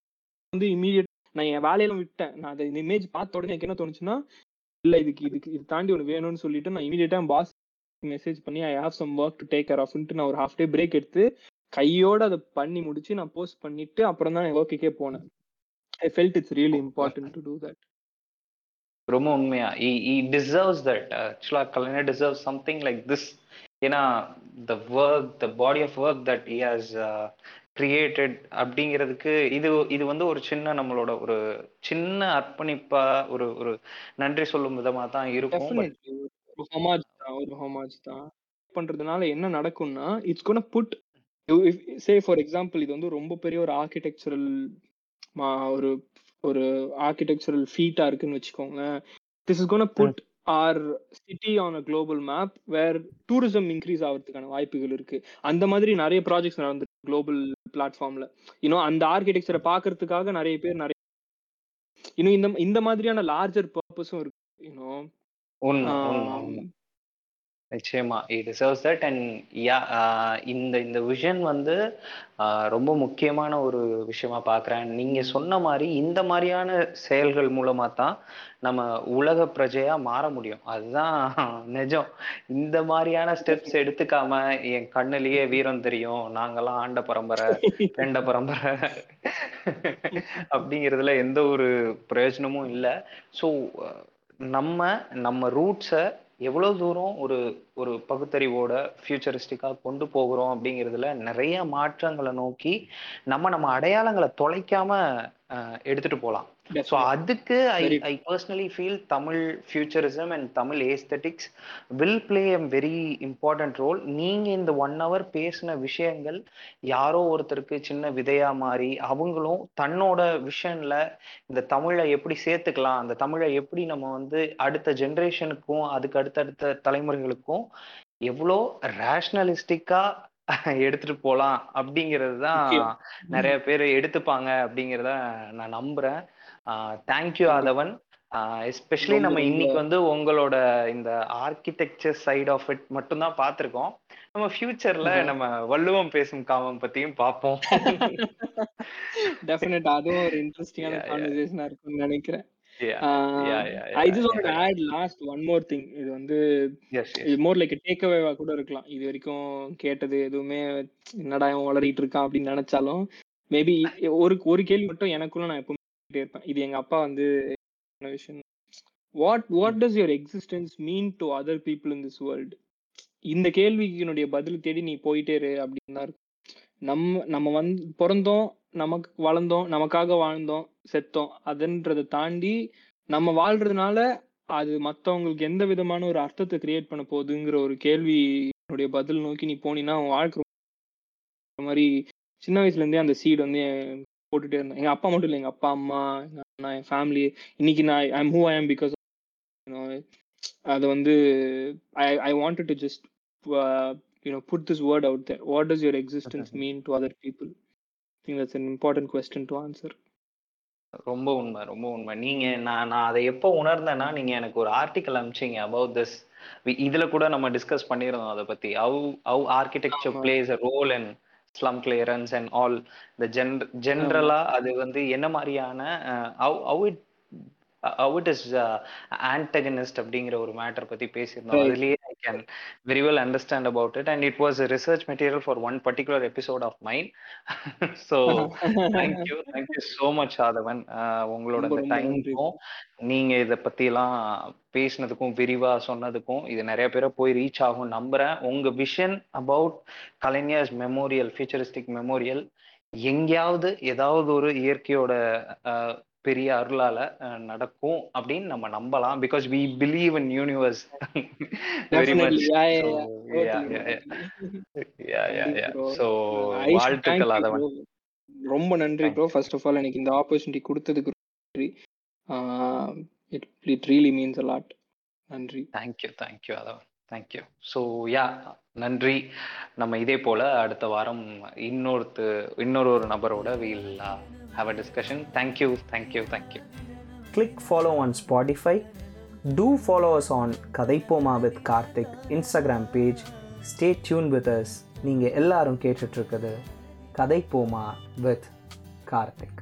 வந்து இமீடியட் நான் என் வேலையெல்லாம் விட்டேன் நான் அதை இந்த இமேஜ் பார்த்த உடனே எனக்கு என்ன தோணுச்சுன்னா இல்ல இதுக்கு இதுக்கு இது தாண்டி ஒன்று வேணும்னு சொல்லிட்டு நான் இமீடியட்டா பாஸ் மெசேஜ் பண்ணி I have some work to take care ஆஃப்ன்ட்டு நான் ஒரு ஹாஃப் டே பிரேக் எடுத்து கையோட அதை பண்ணி முடிச்சு நான் போஸ்ட் பண்ணிட்டு அப்புறம் தான் என் ஒர்க்குக்கே போனேன். I felt it's really important to do that ரொம்ப உண்மையா. இ டிசர்வ்ஸ் தட் ஆக்சுவலா Kalaignar deserve something like this ஏன்னா the work the body of work that he has created அப்படிங்கிறதுக்கு இது இது வந்து ஒரு சின்ன நம்மளோட ஒரு சின்ன அர்ப்பணிப்பா ஒரு ஒரு நன்றி சொல்லும் விதமா தான் இருக்கும். பட் டெஃபினெட்லி ஒரு ஹோமாஜ் தான் ஒரு ஹோமாஜ் தான். பண்றதுனால என்ன நடக்கும்னா it's gonna put say for example இது வந்து ரொம்ப பெரிய ஒரு ஆர்கிடெக்சரல் ஒரு ஒரு ஆர்கிடெக்சரல் ஃபீட்டா இருக்குன்னு வச்சுக்கோங்க. This is gonna put our city on a global map where tourism increase ஆகிறதுக்கான வாய்ப்புகள் இருக்கு. அந்த மாதிரி நிறைய ப்ராஜெக்ட்ஸ் நடந்து குளோபல் பிளாட்ஃபார்ம்ல இன்னும் அந்த ஆர்கிடெக்சரை பார்க்கறதுக்காக நிறைய பேர் நிறைய இன்னும் இந்த இந்த மாதிரியான லார்ஜர் பர்பஸும் இருக்கு. இன்னும் நிச்சயமா. It deserves that and yeah இந்த இந்த விஷன் வந்து uh, ரொம்ப முக்கியமான ஒரு விஷயமா பார்க்குறேன். நீங்க சொன்ன மாதிரி இந்த மாதிரியான செயல்கள் மூலமா தான் நம்ம உலக பிரஜையா மாற முடியும். அதுதான் நிஜம். இந்த மாதிரியான ஸ்டெப்ஸ் எடுத்துக்காம என் கண்ணுலயே வீரம் தெரியும். நாங்கெல்லாம் ஆண்ட பரம்பரை ரெண்ட பரம்பரை அப்படிங்கிறதுல எந்த ஒரு பிரயோஜனமும் இல்லை. ஸோ நம்ம நம்ம ரூட்ஸை எவ்வளவு தூரம் ஒரு ஒரு பகுத்தறிவோட ஃபியூச்சரிஸ்டிக்காக கொண்டு போகிறோம் அப்படிங்கிறதுல நிறைய மாற்றங்களை நோக்கி நம்ம நம்ம அடையாளங்களை தொலைக்காம எடுத்துட்டு போகலாம். ஸோ அதுக்கு I I personally feel Tamil futurism and Tamil aesthetics will play a very important role நீங்க இந்த ஒன் ஹவர் பேசின விஷயங்கள் யாரோ ஒருத்தருக்கு சின்ன விதையா மாறி அவங்களும் தன்னோட விஷன்ல இந்த தமிழை எப்படி சேர்த்துக்கலாம் அந்த தமிழை எப்படி நம்ம வந்து அடுத்த ஜென்ரேஷனுக்கும் அதுக்கு அடுத்தடுத்த தலைமுறைகளுக்கும் எவ்வளோ ரேஷ்னலிஸ்டிக்கா எடுத்துட்டு போலாம் அப்படிங்கிறது தான். நிறைய பேர் எடுத்துப்பாங்க அப்படிங்கிறத நான் நம்புறேன். தேங்க்யூ ஆதவன். எஸ்பெஷலி நம்ம இன்னைக்கு வந்து உங்களோட இந்த ஆர்கிடெக்சர் சைடு ஆஃப் இட் மட்டும் தான் பார்த்துருக்கோம். நம்ம ஃபியூச்சர்ல. நம்ம வள்ளுவம் பேசும் காமம் பத்தியும் பார்ப்போம். டெஃபினட் அதுவும் ஒரு இன்ட்ரெஸ்டிங்கான. கான்வர்சேஷனா இருக்கும்னு நினைக்கிறேன். I just want yeah. Add last one more thing இது வந்து. இது மோர் லைக் டேக் அவேவா கூட இருக்கலாம். இது வரைக்கும் கேட்டது எதுவுமே என்னடா இவன் வளரிட்டு இருக்கான் அப்படின்னு நினைச்சாலும் மேபி ஒரு ஒரு கேள்வி மட்டும் எனக்குள்ள நான் எப்பவுமே இருப்பேன். இது எங்க அப்பா வந்து விஷயம். What what does your existence mean to other people in this world இந்த கேள்விக்கு என்னுடைய பதில் தேடி நீ போயிட்டே இரு அப்படின்னு தான் இருக்கும். நம்ம நம்ம வந்து பிறந்தோம் நமக்கு வளர்ந்தோம் நமக்காக வாழ்ந்தோம் செத்தோம். அதுன்றதை தாண்டி நம்ம வாழ்றதுனால அது மத்தவங்களுக்கு எந்த விதமான ஒரு அர்த்தத்தை கிரியேட் பண்ண போகுதுங்கிற ஒரு கேள்வி என்னுடைய பதில் நோக்கி நீ போனீன்னா உன் வாழ்க்கை மாதிரி சின்ன வயசுல இருந்தே அந்த சீட் வந்து போட்டுட்டே இருந்தேன். எங்க அப்பா மட்டும் இல்லை எங்க அப்பா அம்மா எங்க அண்ணா என் ஃபேமிலி இன்னைக்கு நான் I am who I am because அது வந்து I I wanted to just you know put this word out there what does your existence mean to other people think that's an important question to answer ரொம்ப உண்மை ரொம்ப உண்மை. நீங்க நான் நான் அதை எப்போ உணர்ந்தேன்னா நீங்க எனக்கு ஒரு ஆர்டிக்கல் அனுப்பிச்சீங்க அபவுட் திஸ் இதுல கூட நம்ம டிஸ்கஸ் பண்ணியிருந்தோம் அதை பத்தி. How how architecture. Plays a role and slum clearance and all இந்த ஜென் ஜென்ரலா அது வந்து என்ன மாதிரியான how it how it is antagonist அப்படிங்கிற ஒரு மேட்டர் பத்தி பேசியிருந்தோம். I can very well understand about it and it was research material for one particular episode of mind so thank you thank you so much Aadhavan ah உங்களோட நன்றி. டைமுக்கும் நீங்க இத பத்தி எல்லாம் பேசினதுக்கும் விரிவா சொன்னதுக்கும் இது நிறைய பேரை போய் ரீச் ஆகும் நம்புறேன். உங்க vision about Kalaignar's memorial futuristic memorial எங்கேயாவது ஏதாவது ஒரு இயற்கையோட பெரிய அருளால நடக்கும் அப்படின்னு நம்ம நம்பலாம். Because we believe in universe very much thank வாழ்த்துக்கள் bro. ரொம்ப நன்றி ப்ரோ ஃபர்ஸ்ட் ஆஃப் ஆல் எனக்கு இந்த ஆப்பர்ச்சுனிட்டி கொடுத்ததுக்கு நன்றி. It it really means a lot நன்றி. தேங்க்யூ தேங்க்யூ அதான் தேங்க்யூ ஸோ யா நன்றி. நம்ம இதே போல அடுத்த வாரம் இன்னொருத்து இன்னொரு ஒரு நபரோட we'll have a discussion. Thank you, thank you, thank you. click follow on Spotify. Do follow us on Kathaippoma with Karthik Instagram page. Stay tuned with us. நீங்கள் எல்லாரும் கேட்டுட்ருக்குது கதைப்போமா வித் கார்த்திக்